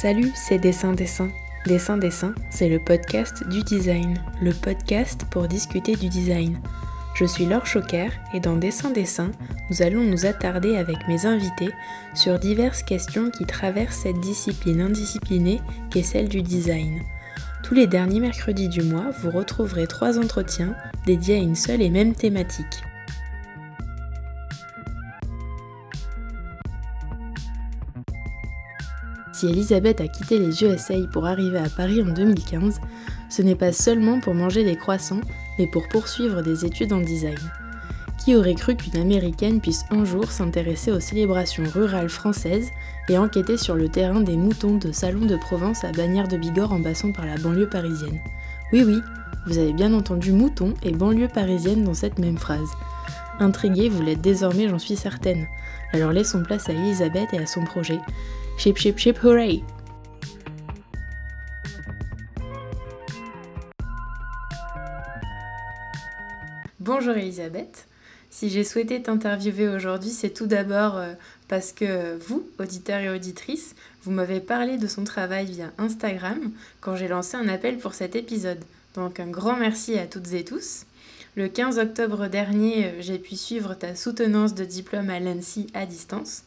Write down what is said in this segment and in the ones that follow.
Salut, c'est Dessin Dessin. Dessin Dessin, c'est le podcast du design, le podcast pour discuter du design. Je suis Laure Choquer et dans Dessin Dessin, nous allons nous attarder avec mes invités sur diverses questions qui traversent cette discipline indisciplinée qu'est celle du design. Tous les derniers mercredis du mois, vous retrouverez trois entretiens dédiés à une seule et même thématique. Si Elisabeth a quitté les USA pour arriver à Paris en 2015, ce n'est pas seulement pour manger des croissants, mais pour poursuivre des études en design. Qui aurait cru qu'une américaine puisse un jour s'intéresser aux célébrations rurales françaises et enquêter sur le terrain des moutons de Salon de Provence à Bagnères de Bigorre en passant par la banlieue parisienne? Oui, oui, vous avez bien entendu mouton et banlieue parisienne dans cette même phrase. Intriguée, vous l'êtes désormais, j'en suis certaine. Alors laissons place à Elisabeth et à son projet. Chip, chip, chip, hooray! Bonjour Elisabeth. Si j'ai souhaité t'interviewer aujourd'hui, c'est tout d'abord euh, parce que vous, auditeurs et auditrices, vous m'avez parlé de son travail via Instagram quand j'ai lancé un appel pour cet épisode. Donc un grand merci à toutes et tous. Le 15 octobre dernier, euh, j'ai pu suivre ta soutenance de diplôme à l'ANSI à distance.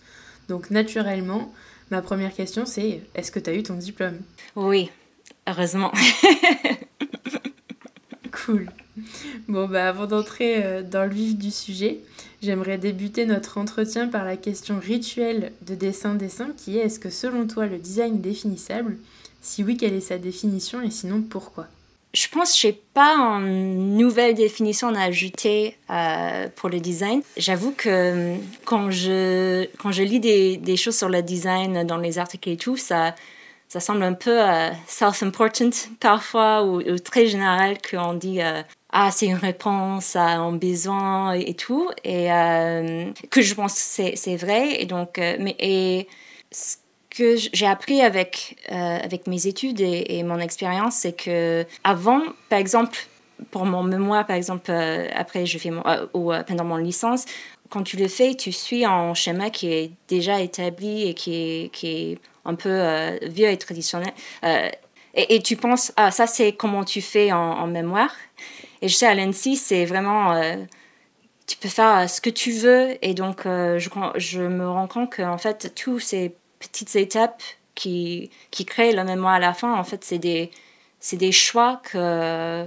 Donc naturellement, Ma première question, c'est est-ce que tu as eu ton diplôme? Oui, heureusement. cool. Bon, bah avant d'entrer euh, dans le vif du sujet, j'aimerais débuter notre entretien par la question rituelle de dessin-dessin qui est est-ce que selon toi le design est définissable? Si oui, quelle est sa définition? Et sinon pourquoi? Je pense que je n'ai pas une nouvelle définition à ajouter euh, pour le design. J'avoue que euh, quand je, quand je lis des, choses sur le design dans les articles et tout, ça, ça semble un peu euh, self-important parfois ou, très général qu'on dit ah c'est une réponse à un besoin et, tout et que je pense c'est c'est vrai et donc mais que j'ai appris avec, euh, avec mes études et, mon expérience, c'est que avant, par exemple, pour mon mémoire, par exemple, euh, après je fais mon, euh, ou pendant mon licence, quand tu le fais, tu suis un schéma qui est déjà établi et qui est, qui est un peu vieux et traditionnel. Et, et, tu penses, ah, ça c'est comment tu fais en, mémoire. Et je sais, à l'ENSI, c'est vraiment tu peux faire ce que tu veux. Et donc, je, je me rends compte qu'en fait, tous ces petites étapes qui, qui créent la mémoire à la fin, en fait, c'est des, c'est des choix que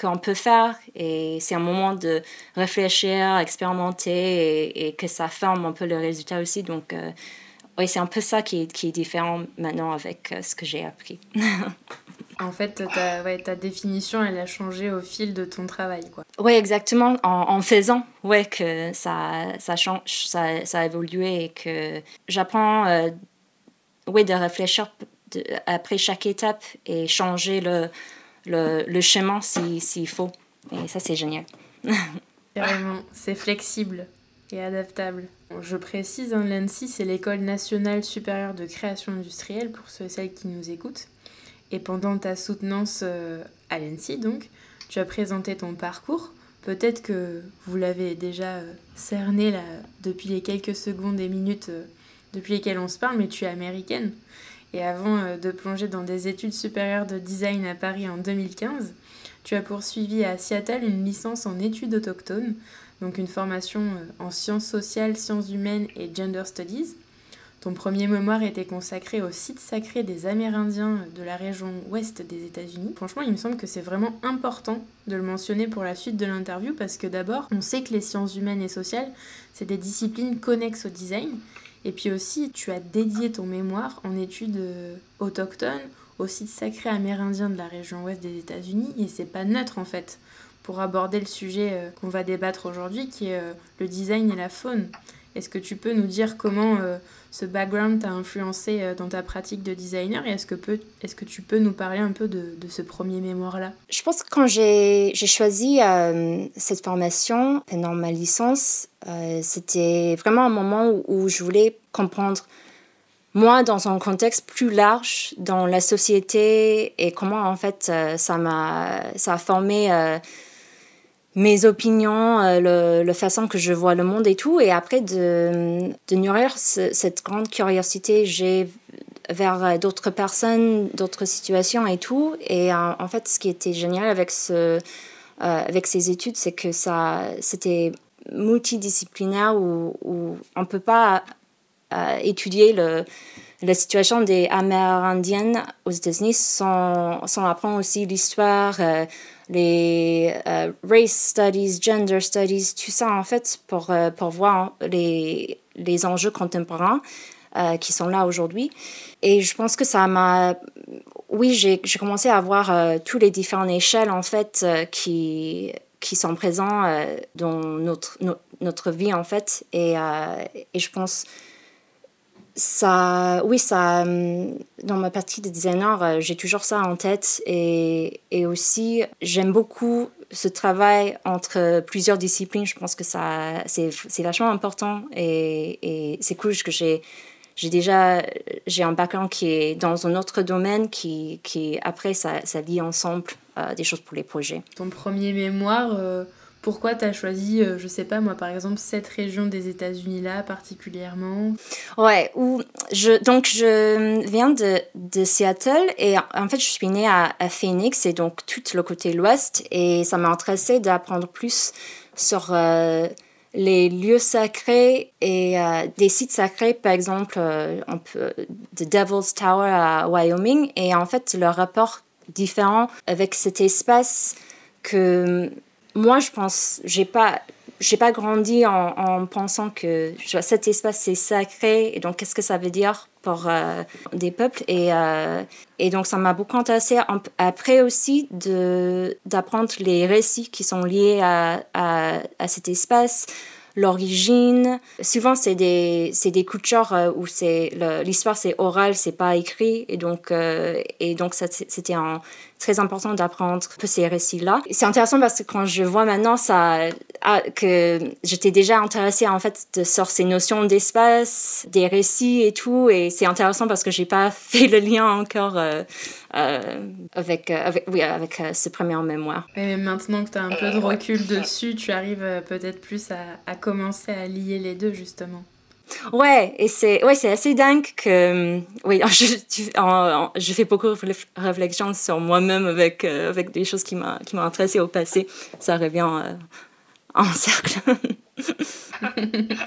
qu'on peut faire et c'est un moment de réfléchir, expérimenter et, que ça forme un peu le résultat aussi. Donc, euh, oui, c'est un peu ça qui est, qui est différent maintenant avec euh, ce que j'ai appris. en fait, ta, ouais, ta définition, elle a changé au fil de ton travail, quoi. Oui, exactement. En, en, faisant, ouais, que ça, ça change, ça, ça a évolué et que j'apprends, euh, ouais, de réfléchir après chaque étape et changer le, le, le chemin s'il si, faut. Et ça, c'est génial. Carrément, c'est flexible et adaptable. Je précise, hein, l'ANSI, c'est l'École nationale supérieure de création industrielle pour ceux et celles qui nous écoutent. Et pendant ta soutenance euh, à l'ANSI, donc, tu as présenté ton parcours. Peut-être que vous l'avez déjà euh, cerné là, depuis les quelques secondes et minutes euh, depuis lesquelles on se parle, mais tu es américaine. Et avant de plonger dans des études supérieures de design à Paris en 2015, tu as poursuivi à Seattle une licence en études autochtones donc une formation en sciences sociales, sciences humaines et gender studies. Ton premier mémoire était consacré au site sacré des Amérindiens de la région ouest des États-Unis. Franchement, il me semble que c'est vraiment important de le mentionner pour la suite de l'interview parce que d'abord, on sait que les sciences humaines et sociales, c'est des disciplines connexes au design. Et puis aussi, tu as dédié ton mémoire en études autochtones au site sacré amérindien de la région ouest des États-Unis et c'est pas neutre en fait pour aborder le sujet euh, qu'on va débattre aujourd'hui, qui est euh, le design et la faune. Est-ce que tu peux nous dire comment euh, ce background t'a influencé dans ta pratique de designer et est-ce que, est que tu peux nous parler un peu de, ce premier mémoire-là? Je pense que quand j'ai choisi cette formation pendant ma licence, c'était vraiment un moment où, où, je voulais comprendre moi dans un contexte plus large dans la société et comment en fait ça m'a ça a formé mes opinions, euh, le, façon que je vois le monde et tout. Et après, de, de nourrir cette grande curiosité, j'ai vers d'autres personnes, d'autres situations et tout. Et en fait, ce qui était génial avec, ce, avec ces études, c'est que ça, c'était multidisciplinaire où, on ne peut pas étudier le, la situation des Amérindiennes aux États-Unis sans, sans, apprendre aussi l'histoire, euh, les euh, race studies, gender studies, tout ça en fait pour, euh, pour voir les, les enjeux contemporains qui sont là aujourd'hui. Et je pense que ça m'a... Oui, j'ai commencé à voir tous les différentes échelles en fait qui, qui sont présents dans notre, notre vie en fait. Et, et je pense ça, oui, ça, hum, dans ma partie de designer, euh, j'ai toujours ça en tête. Et, et aussi, j'aime beaucoup ce travail entre plusieurs disciplines. Je pense que ça, c'est, vachement important. Et, et c'est cool que j'ai, j'ai déjà j'ai un background qui est dans un autre domaine qui, qui après, ça, ça lie ensemble euh, des choses pour les projets. Ton premier mémoire, euh, pourquoi tu as choisi, euh, je sais pas moi, par exemple, cette région des États-Unis-là particulièrement Ouais, où je, donc je viens de, de, Seattle et en fait je suis née à, Phoenix et donc tout le côté l'ouest et ça m'a intéressé d'apprendre plus sur euh, les lieux sacrés et euh, des sites sacrés, par exemple, un peu de Devil's Tower à Wyoming et en fait le rapport différent avec cet espace que moi, je pense, j'ai pas, j'ai pas grandi en, en, pensant que cet espace c'est sacré et donc qu'est-ce que ça veut dire pour euh, des peuples? Et, euh, et donc ça m'a beaucoup intéressé après aussi de d'apprendre les récits qui sont liés à, à, cet espace l'origine. Souvent, c'est des, c'est des cultures euh, où c'est l'histoire, c'est oral, c'est pas écrit. Et donc, et donc c'était très important d'apprendre ces récits-là. C'est intéressant parce que quand je vois maintenant ça, ah, que j'étais déjà intéressée en fait de, sur ces notions d'espace, des récits et tout. Et c'est intéressant parce que j'ai pas fait le lien encore euh, avec, avec, oui, avec ce premier mémoire. Et maintenant que tu as un peu de recul dessus, tu arrives peut-être plus à, à commencer à lier les deux, justement. Ouais, et c'est ouais, c'est assez dingue que oui, je, je fais beaucoup de réflexions sur moi-même avec euh, avec des choses qui m'ont qui m'ont intéressé au passé. Ça revient euh, en cercle.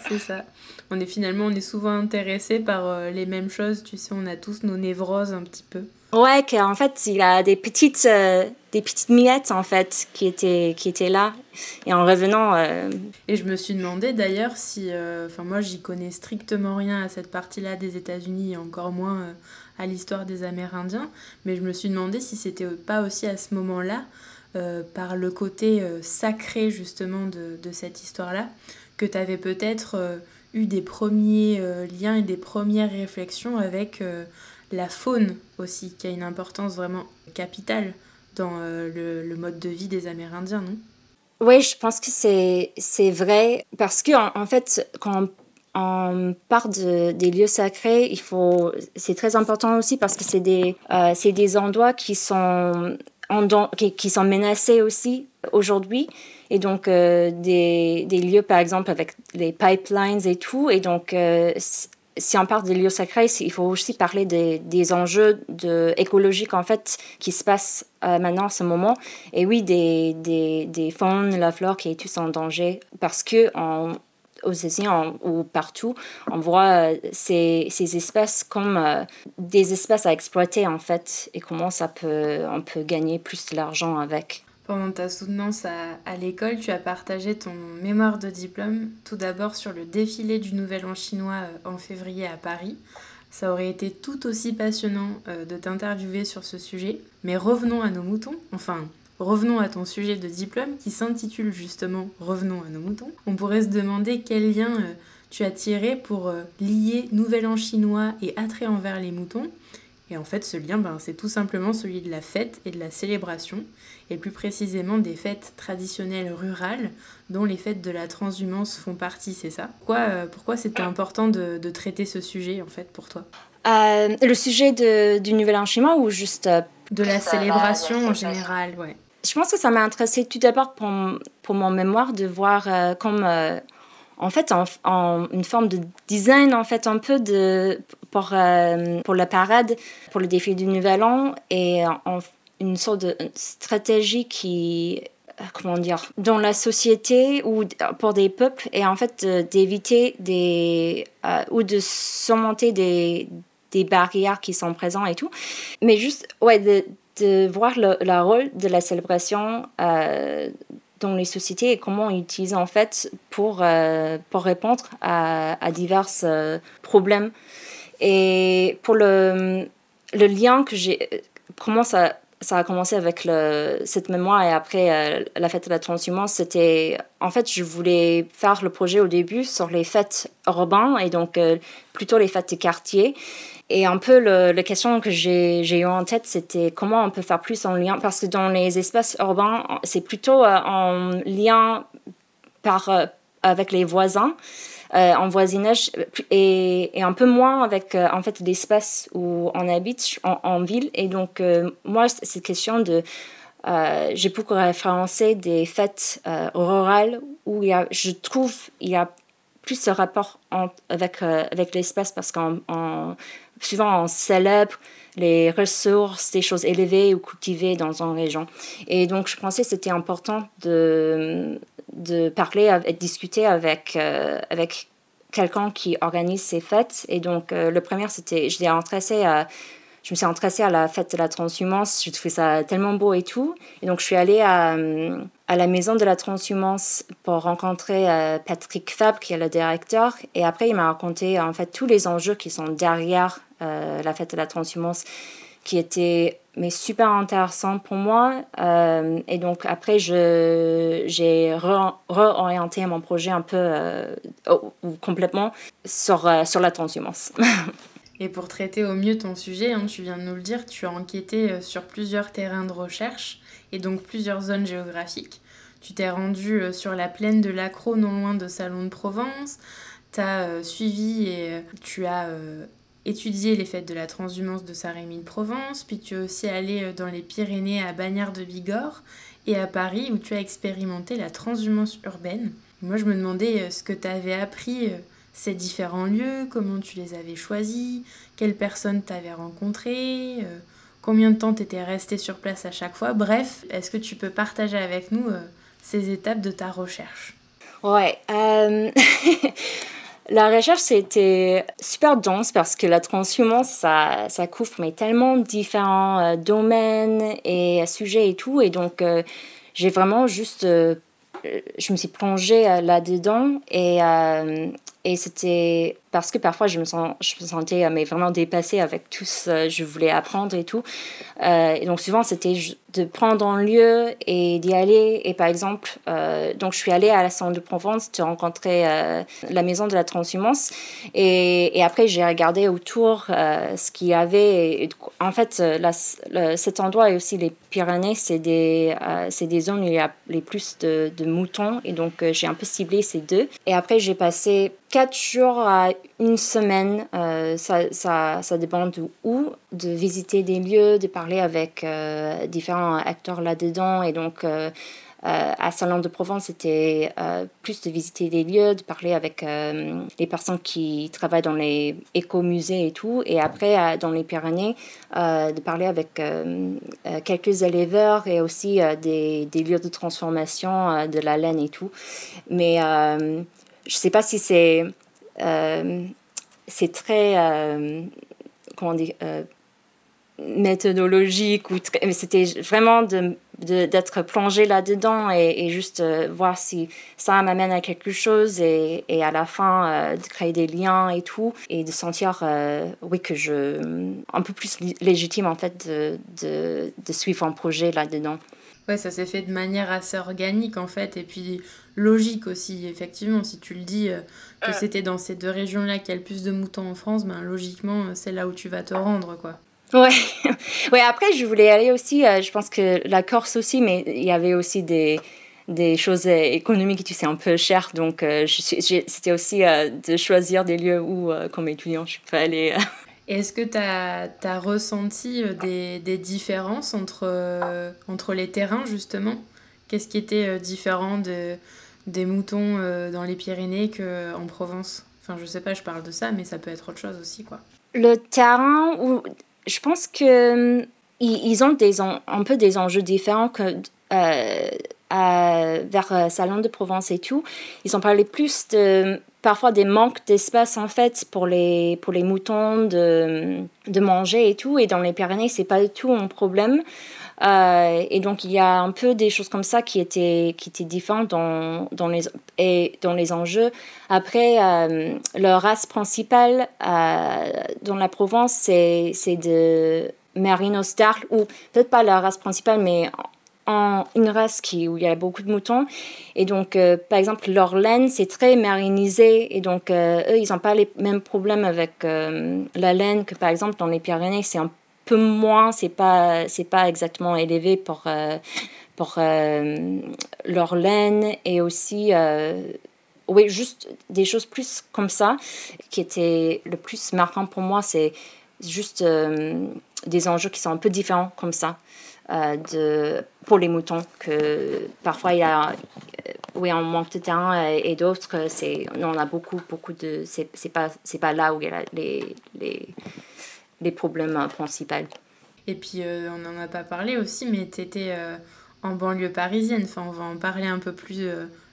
c'est ça. On est finalement on est souvent intéressé par euh, les mêmes choses, tu sais, on a tous nos névroses un petit peu. Ouais, qu'en fait, il a des petites, des petites miettes, en fait, qui étaient, qui étaient là. Et en revenant... Euh, Et je me suis demandé, d'ailleurs, si... Euh, enfin, moi, j'y connais strictement rien à cette partie-là des États-Unis, et encore moins à l'histoire des Amérindiens. Mais je me suis demandé si c'était pas aussi à ce moment-là, par le côté sacré, justement, de, de cette histoire-là, que tu avais peut-être eu des premiers liens et des premières réflexions avec la faune aussi, qui a une importance vraiment capitale dans euh, le, mode de vie des Amérindiens, non? Oui, je pense que c'est, vrai, parce que en, fait, quand on part de, des lieux sacrés, c'est très important aussi parce que c'est des, euh, des endroits qui sont, en, qui, sont menacés aussi aujourd'hui. Et donc, euh, des, des, lieux, par exemple, avec les pipelines et tout. Et donc, si on parle des lieux sacrés, il faut aussi parler des, des enjeux écologiques en fait qui se passent euh, maintenant en ce moment. Et oui, des, des, des faunes, la flore qui est tous en danger parce que en, aux ou partout, on voit euh, ces, ces espèces comme euh, des espèces à exploiter en fait et comment ça peut, on peut gagner plus d'argent avec. Pendant ta soutenance à, à l'école, tu as partagé ton mémoire de diplôme tout d'abord sur le défilé du Nouvel An chinois euh, en février à Paris. Ça aurait été tout aussi passionnant euh, de t'interviewer sur ce sujet, mais revenons à nos moutons, enfin revenons à ton sujet de diplôme qui s'intitule justement Revenons à nos moutons. On pourrait se demander quel lien euh, tu as tiré pour lier Nouvel An chinois et attrait envers les moutons et en fait, ce lien, ben, c'est tout simplement celui de la fête et de la célébration, et plus précisément des fêtes traditionnelles rurales, dont les fêtes de la transhumance font partie, c'est ça? Pourquoi, euh, pourquoi c'était important de, de, traiter ce sujet, en fait, pour toi? Euh, Le sujet de, du Nouvel An chinois ou juste... Euh, de la célébration en général, ouais. Je pense que ça m'a intéressé tout d'abord pour, pour mon mémoire de voir comme en fait une forme de design en fait un peu de pour pour la parade pour le défi du nouvel an et une sorte de stratégie qui comment dire, dans la société ou pour des peuples et en fait d'éviter des ou de surmonter des, des barrières qui sont présentes et tout. Mais juste, ouais, de, de voir le, rôle de la célébration euh, dans les sociétés et comment on utilise en fait pour, euh, pour répondre à, à divers euh, problèmes. Et pour le, le lien que j'ai, comment ça, ça a commencé avec cette mémoire et après la fête de la transhumance, c'était en fait je voulais faire le projet au début sur les fêtes urbaines et donc plutôt les fêtes de quartier et un peu la question que j'ai eu en tête, c'était comment on peut faire plus en lien, parce que dans les espaces urbains, c'est plutôt euh, en lien par, euh, avec les voisins, euh, en voisinage, et, et, un peu moins avec en fait l'espace où on habite en, ville. Et donc, moi, cette question de. j'ai beaucoup référencé des fêtes rurales où il y a, je trouve il y a plus ce rapport avec, avec l'espace parce qu'en souvent on célèbre les ressources, des choses élevées ou cultivées dans une région. Et donc, je pensais que c'était important de, de parler et discuter avec, euh, avec quelqu'un qui organise ces fêtes. Et donc, euh, le premier, c'était, je l'ai intéressé à je me suis intéressée à la fête de la transhumance. Je trouvais ça tellement beau et tout. Et donc, je suis allée à, à la maison de la transhumance pour rencontrer euh, Patrick Fab, qui est le directeur. Et après, il m'a raconté en fait tous les enjeux qui sont derrière euh, la fête de la transhumance, qui étaient mais super intéressant pour moi. Euh, et donc après, j'ai réorienté mon projet un peu complètement sur, sur la transhumance. Et pour traiter au mieux ton sujet, hein, tu viens de nous le dire, tu as enquêté sur plusieurs terrains de recherche et donc plusieurs zones géographiques. Tu t'es rendu euh, sur la plaine de l'Acro, non loin de Salon de Provence. Tu as euh, suivi et euh, tu as étudié les fêtes de la transhumance de Saint-Rémy de Provence. Puis tu es aussi allé dans les Pyrénées à Bagnères de Bigorre et à Paris où tu as expérimenté la transhumance urbaine. Moi, je me demandais ce que tu avais appris ces différents lieux, comment tu les avais choisis, quelles personnes tu avais rencontrées, combien de temps tu étais resté sur place à chaque fois. Bref, est-ce que tu peux partager avec nous ces étapes de ta recherche? Ouais. Euh, la recherche, c'était super dense parce que la transhumance, ça, ça couvre mais tellement différents euh, domaines et sujets et tout. Et donc, euh, j'ai vraiment juste je me suis plongée là-dedans et, et c'était parce que parfois je me, sens, je me sentais mais vraiment dépassée avec tout ce que je voulais apprendre et tout. et donc souvent c'était de prendre un lieu et d'y aller. Et par exemple, euh, donc je suis allée à la Centre de Provence, de rencontrer euh, la maison de la transhumance. Et, et après, j'ai regardé autour euh, ce qu'il y avait. en fait, la, cet endroit et aussi les Pyrénées, c'est des, c'est des zones où il y a les plus de moutons. Et donc, j'ai un peu ciblé ces deux. Et après, j'ai passé quatre jours à une semaine, euh, ça, ça, ça, dépend de où, de visiter des lieux, de parler avec euh, différents acteurs là-dedans. Et donc, euh, à Salon de Provence, c'était plus de visiter des lieux, de parler avec les personnes qui travaillent dans les écomusées et tout. Et après, dans les Pyrénées, de parler avec quelques éleveurs et aussi des, des, lieux de transformation de la laine et tout. Mais je sais pas si c'est euh, très euh, comment dire euh, méthodologique ou mais c'était vraiment de d'être plongé là-dedans et, et juste voir si ça m'amène à quelque chose et, et à la fin de créer des liens et tout et de sentir oui que je un peu plus légitime en fait de, de, de suivre un projet là-dedans. Ouais, ça s'est fait de manière assez organique en fait, et puis logique aussi, effectivement. Si tu le dis euh, que c'était dans ces deux régions-là qu'il y a le plus de moutons en France, ben logiquement, euh, c'est là où tu vas te rendre, quoi. Ouais. ouais, après, je voulais aller aussi, euh, je pense que la Corse aussi, mais il y avait aussi des, des choses économiques, tu sais, un peu chères. Donc, c'était aussi de choisir des lieux où, comme étudiant, je peux aller. Est-ce que tu as, ressenti euh, des, des différences entre, euh, entre les terrains, justement? Qu'est-ce qui était euh, différent de des moutons dans les Pyrénées qu'en Provence? Enfin, je sais pas, je parle de ça, mais ça peut être autre chose aussi, quoi. Le terrain, je pense que ils, ont des un peu des enjeux différents que vers Salon de Provence et tout. Ils ont parlé plus de parfois des manques d'espace en fait pour les, pour les moutons de, de manger et tout. Et dans les Pyrénées, c'est pas du tout un problème. Euh, et donc, il y a un peu des choses comme ça qui étaient, qui étaient différentes dans, dans, les, et dans les enjeux. Après, euh, leur race principale euh, dans la Provence, c'est de Merinos d'Arles, ou peut-être pas la race principale, mais en une race où il y a beaucoup de moutons. Et donc, euh, par exemple, leur laine, c'est très marinisé. Et donc, euh, eux, ils n'ont pas les mêmes problèmes avec euh, la laine que, par exemple, dans les Pyrénées, c'est un peu moins, c'est pas, pas exactement élevé pour, pour leur laine. Et aussi, oui, juste des choses plus comme ça, qui étaient le plus marquant pour moi, c'est juste des enjeux qui sont un peu différents comme ça. Euh, de, pour les moutons, que parfois il y a euh, oui, un manque de terrain et, d'autres, c'est, on a beaucoup, beaucoup de. C'est, c'est, pas, c'est pas là où il y a les, les, les problèmes principaux. Et puis, euh, on n'en a pas parlé aussi, mais tu étais en banlieue parisienne. Enfin, on va en parler un peu plus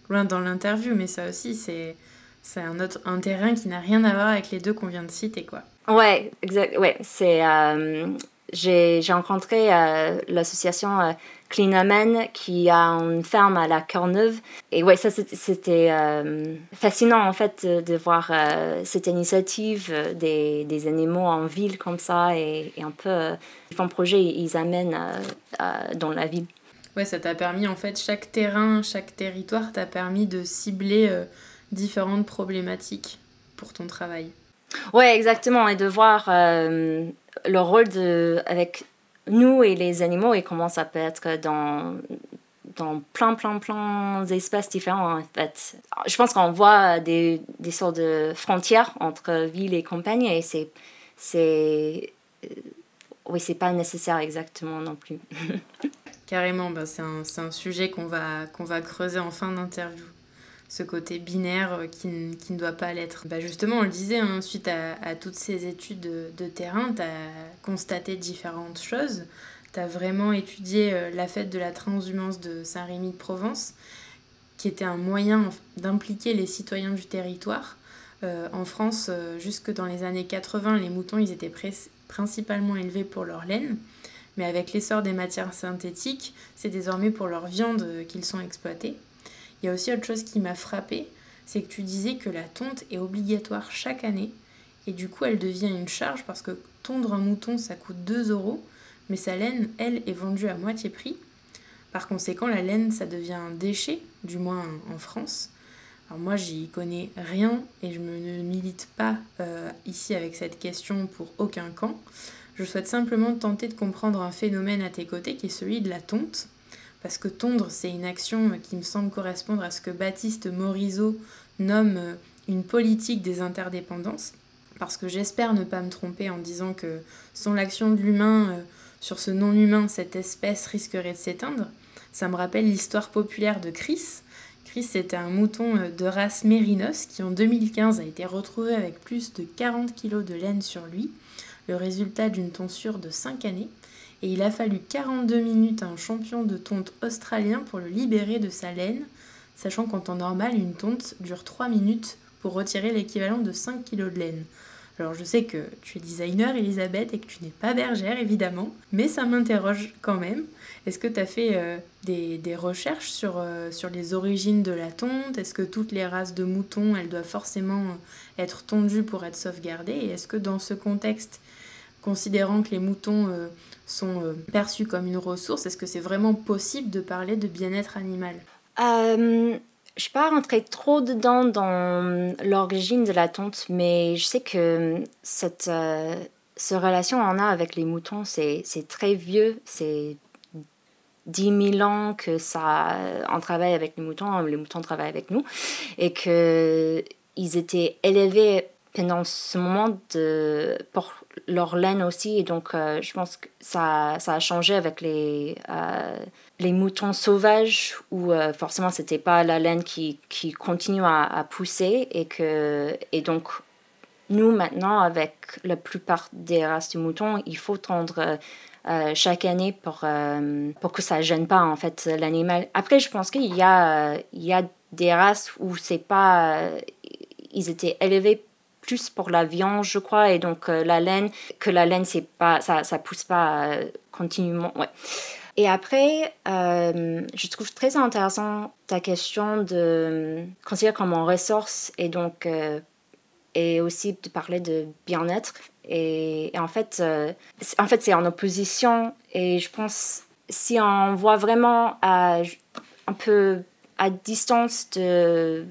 loin dans l'interview, mais ça aussi, c'est, c'est un, autre, un terrain qui n'a rien à voir avec les deux qu'on vient de citer, quoi. Ouais, exact. Ouais, c'est j'ai rencontré euh, l'association euh, qui a une ferme à la Courneuve. Et ouais, ça c'était euh, fascinant en fait de, voir cette initiative des, des, animaux en ville comme ça et, et un peu, ils font projet, ils amènent dans la ville. Ouais, ça t'a permis en fait, chaque terrain, chaque territoire t'a permis de cibler différentes problématiques pour ton travail. Ouais, exactement, et de voir le rôle de, avec nous et les animaux et comment ça peut être dans, dans plein, plein, plein d'espaces différents en fait. Je pense qu'on voit des, des sortes de frontières entre ville et campagne et c'est. c'est euh, oui, c'est pas nécessaire exactement non plus. Carrément, bah c'est un, un, sujet qu'on va, qu'on va creuser en fin d'interview ce côté binaire euh, qui, qui ne doit pas l'être. Bah justement, on le disait, hein, suite à, toutes ces études de, de terrain, tu as constaté différentes choses. Tu as vraiment étudié euh, la fête de la transhumance de Saint-Rémy de Provence, qui était un moyen d'impliquer les citoyens du territoire. Euh, en France, jusque dans les années 80, les moutons, ils étaient principalement élevés pour leur laine. Mais avec l'essor des matières synthétiques, c'est désormais pour leur viande qu'ils sont exploités. Il y a aussi autre chose qui m'a frappée, c'est que tu disais que la tonte est obligatoire chaque année et du coup elle devient une charge parce que tondre un mouton ça coûte 2 euros, mais sa laine, elle, est vendue à moitié prix. Par conséquent, la laine ça devient un déchet, du moins en France. Alors moi j'y connais rien et je ne milite pas euh, ici avec cette question pour aucun camp. Je souhaite simplement tenter de comprendre un phénomène à tes côtés qui est celui de la tonte parce que tondre, c'est une action qui me semble correspondre à ce que Baptiste Morisot nomme euh, une politique des interdépendances, parce que j'espère ne pas me tromper en disant que sans l'action de l'humain euh, sur ce non-humain, cette espèce risquerait de s'éteindre. Ça me rappelle l'histoire populaire de Chris. Chris, c'était un mouton euh, de race mérinos qui en 2015 a été retrouvé avec plus de 40 kg de laine sur lui, le résultat d'une tonsure de 5 années et il a fallu 42 minutes à un champion de tonte australien pour le libérer de sa laine, sachant qu'en temps normal, une tonte dure 3 minutes pour retirer l'équivalent de 5 kg de laine. Alors je sais que tu es designer Elisabeth et que tu n'es pas bergère évidemment, mais ça m'interroge quand même. Est-ce que tu as fait euh, des, recherches sur, euh, sur les origines de la tonte? Est-ce que toutes les races de moutons, elles doivent forcément être tondues pour être sauvegardées? Et est-ce que dans ce contexte, considérant que les moutons euh, sont euh, perçus comme une ressource, est-ce que c'est vraiment possible de parler de bien-être animal? Euh, Je ne suis pas rentrée trop dedans dans l'origine de la tonte, mais je sais que cette, relation on a avec les moutons, c'est très vieux, c'est 10 000 ans que ça, on travaille avec les moutons, les moutons travaillent avec nous, et qu'ils étaient élevés pendant ce moment de, pour leur laine aussi. Et donc, euh, je pense que ça, ça a changé avec les, euh, les moutons sauvages où forcément c'était pas la laine qui, qui continue à, pousser et que et donc nous maintenant avec la plupart des races de moutons il faut tendre euh, chaque année pour, euh, pour que ça gêne pas en fait l'animal. Après, je pense qu'il y a, il y a des races où c'est pas, ils étaient élevés plus pour la viande, je crois, et donc euh, la laine, que la laine, c'est pas, ça, ça pousse pas continuellement. Ouais. Et après, je trouve très intéressant ta question de considérer comme en ressource et donc et aussi de parler de bien-être. Et, en fait, euh, en fait c'est en opposition. Et je pense, si on voit vraiment à, un peu à distance de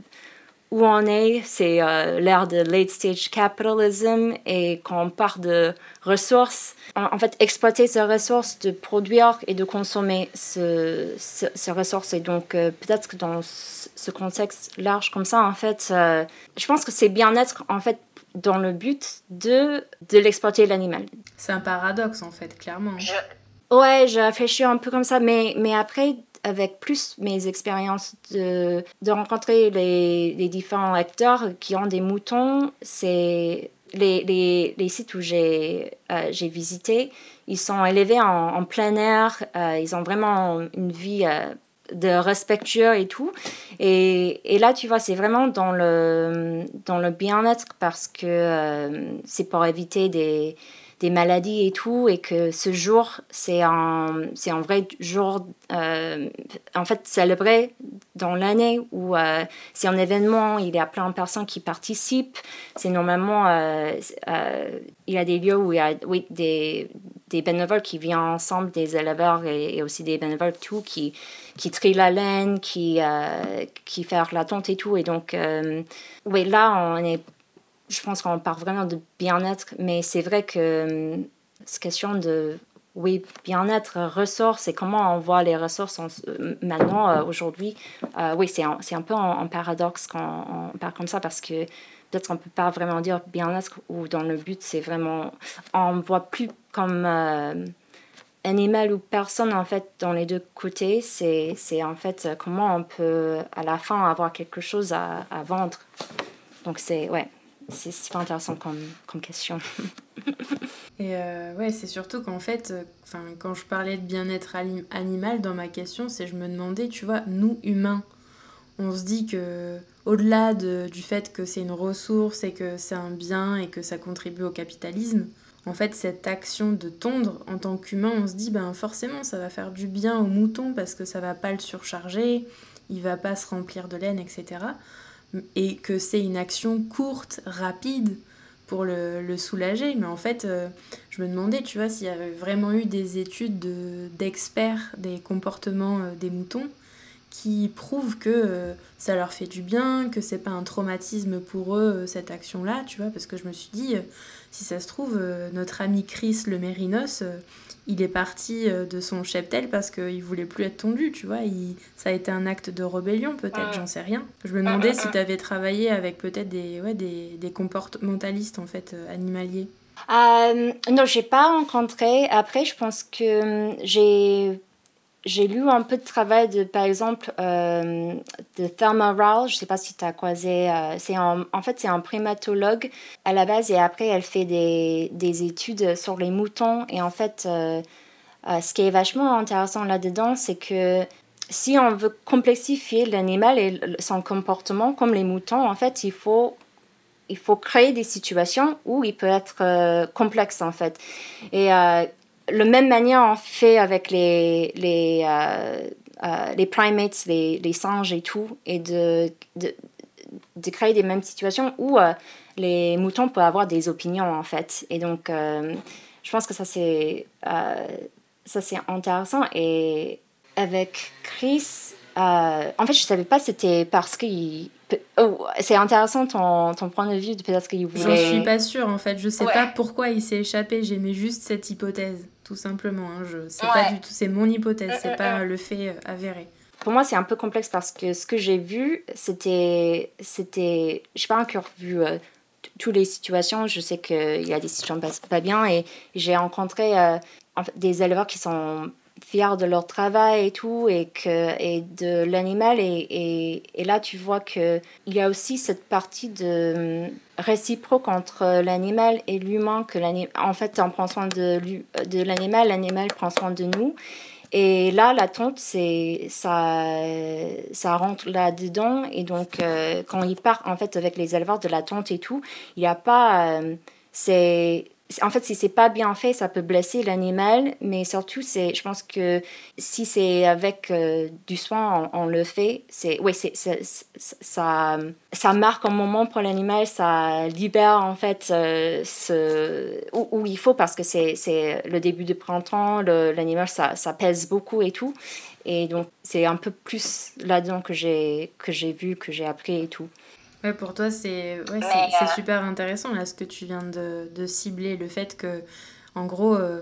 où on est, c'est euh, l'ère de late stage capitalism et quand on parle de ressources, en, fait, exploiter ces ressources, de produire et de consommer ce, ces ressources. Et donc, euh, peut-être que dans ce contexte large comme ça, en fait, je pense que c'est bien-être, en fait, dans le but de, de l'exploiter l'animal. C'est un paradoxe en fait, clairement. Ouais, j'ai réfléchi un peu comme ça, mais, mais après, avec plus mes expériences de, de rencontrer les, les, différents acteurs qui ont des moutons, c'est les, les, les, sites où j'ai euh, visité, ils sont élevés en, en plein air, euh, ils ont vraiment une vie euh, de respectueux et tout. Et, et là, tu vois, c'est vraiment dans le, dans le bien-être parce que euh, c'est pour éviter des, des maladies et tout, et que ce jour, c'est un, c'est un vrai jour, euh, en fait, célébré dans l'année où euh, c'est un événement, il y a plein de personnes qui participent. C'est normalement, il y a des lieux où il y a des, des bénévoles qui viennent ensemble, des éleveurs et, aussi des bénévoles tout, qui, qui trient la laine, qui, euh, qui font la tonte et tout. Et donc, euh, oui, là, on est, je pense qu'on parle vraiment de bien-être, mais c'est vrai que euh, cette question de, oui, bien-être, ressources et comment on voit les ressources maintenant, aujourd'hui, oui, c'est un, un, peu un, paradoxe quand on parle comme ça parce que peut-être on peut pas vraiment dire bien-être ou dans le but, c'est vraiment, on voit plus comme euh, animal ou personne en fait dans les deux côtés. C'est en fait comment on peut à la fin avoir quelque chose à, à vendre. Donc c'est ouais, c'est super intéressant comme, comme question. Et euh, ouais, c'est surtout qu'en fait, euh, quand je parlais de bien-être animal dans ma question, c'est je me demandais, tu vois, nous humains, on se dit que au-delà de, du fait que c'est une ressource et que c'est un bien et que ça contribue au capitalisme, en fait, cette action de tondre en tant qu'humain, on se dit, ben forcément, ça va faire du bien au mouton parce que ça va pas le surcharger, il va pas se remplir de laine, etc. Et que c'est une action courte, rapide pour le, soulager. Mais en fait, euh, je me demandais, tu vois, s'il y avait vraiment eu des études d'experts des comportements euh, des moutons qui prouvent que euh, ça leur fait du bien, que c'est pas un traumatisme pour eux cette action-là, tu vois, parce que je me suis dit, si ça se trouve, notre ami Chris le Mérinos, il est parti euh, de son cheptel parce qu'il voulait plus être tondu, tu vois. Il, ça a été un acte de rébellion, peut-être, j'en sais rien. Je me demandais si tu avais travaillé avec peut-être des, ouais, des, des, comportementalistes, en fait, animaliers. Euh, non, j'ai pas rencontré. Après, je pense que hum, j'ai j'ai lu un peu de travail de, par exemple, euh, de Thelma Rowell. Je ne sais pas si tu as croisé. Euh, c'est en, en fait, c'est un primatologue à la base et après, elle fait des, des études sur les moutons. Et en fait, euh, ce qui est vachement intéressant là-dedans, c'est que si on veut complexifier l'animal et son comportement comme les moutons, en fait, il faut il faut créer des situations où il peut être complexe en fait. Et le même manière on fait avec les, les, euh, euh, les primates, les, les, singes et tout, et de, de, de créer des mêmes situations où euh, les moutons peuvent avoir des opinions en fait. Et donc, je pense que ça c'est, ça c'est intéressant. Et avec Chris, en fait, je savais pas c'était parce qu'il Oh, c'est intéressant ton, ton, point de vue, peut-être qu'il voulait... J'en suis pas sûre en fait, je sais pas pourquoi il s'est échappé, j'aimais juste cette hypothèse tout simplement. Hein. Je, c'est pas du tout, c'est mon hypothèse, c'est pas le fait euh, avéré. Pour moi, c'est un peu complexe parce que ce que j'ai vu, c'était, c'était, j'ai pas encore vu euh, toutes les situations. Je sais qu'il y a des situations pas, pas bien et j'ai rencontré euh, des éleveurs qui sont fiers de leur travail et tout, et, que, et de l'animal. Et, et, là, tu vois qu'il y a aussi cette partie de hum, réciproque entre l'animal et l'humain, que en fait, on prend soin de, de l'animal, l'animal prend soin de nous. Et là, la c'est, ça, ça rentre là-dedans. Et donc, euh, quand il part, en fait, avec les éleveurs de la tonte et tout, il n'y a pas... Euh, en fait, si c'est pas bien fait, ça peut blesser l'animal, mais surtout, c'est, je pense que si c'est avec euh, du soin, on, le fait, c'est, ouais, c'est, ça, ça marque un moment pour l'animal, ça libère en fait euh, ce, où, il faut parce que c'est, c'est le début du printemps, l'animal ça, ça pèse beaucoup et tout, et donc c'est un peu plus là-dedans que j'ai que j'ai vu, que j'ai appris et tout. Ouais, pour toi, c'est ouais, euh, super intéressant là ce que tu viens de, de cibler, le fait que, en gros, euh,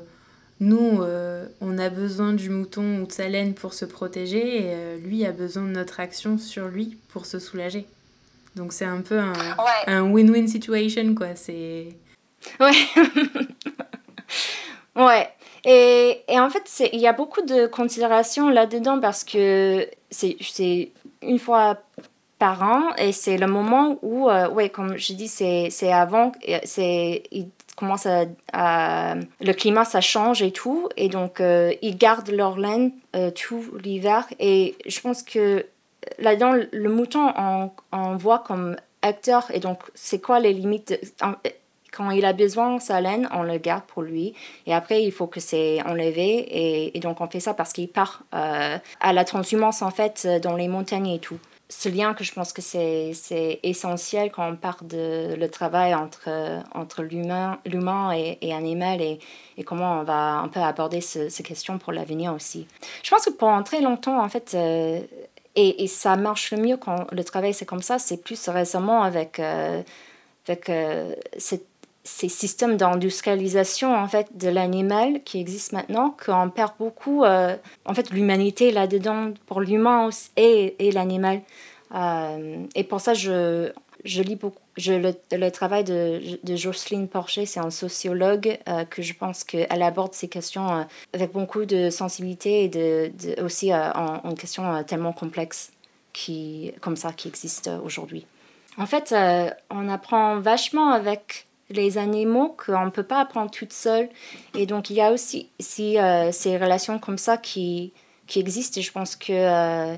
nous, euh, on a besoin du mouton ou de sa laine pour se protéger et lui a besoin de notre action sur lui pour se soulager. Donc c'est un peu un win-win situation, quoi. C'est... Ouais. ouais. Et, et, en fait, il y a beaucoup de considérations là-dedans parce que c'est une fois par an et c'est le moment où, euh, ouais, comme je dis, c'est avant, c'est il commence le climat ça change et tout. Et donc euh, ils gardent leur laine euh, tout l'hiver. Et je pense que là-dedans le mouton on, on voit comme acteur. Et donc c'est quoi les limites? Quand il a besoin de sa laine, on le garde pour lui. Et après, il faut que c'est enlevé. Et, donc, on fait ça parce qu'il part à la transhumance, en fait, dans les montagnes et tout ce lien que je pense que c'est essentiel quand on parle de le travail entre, entre l'humain et, et animal et, et, comment on va un peu aborder ce, ces questions pour l'avenir aussi. Je pense que pendant très longtemps, en fait, euh, et, et, ça marche le mieux quand le travail c'est comme ça, c'est plus récemment avec, euh, avec euh, cette ces systèmes d'industrialisation en fait de l'animal qui existent maintenant qu'on perd beaucoup euh, en fait l'humanité là-dedans pour l'humain et, l'animal. Euh, et pour ça je, je lis beaucoup je, le, travail de, de Jocelyne Porcher c'est un sociologue euh, que je pense qu'elle aborde ces questions avec beaucoup de sensibilité et de, aussi en, en questions tellement complexes qui comme ça qui existent aujourd'hui. En fait on apprend vachement avec les animaux qu'on ne peut pas apprendre toute seule. Et donc, il y a aussi si, euh, ces relations comme ça qui, qui existent. Et je pense que euh,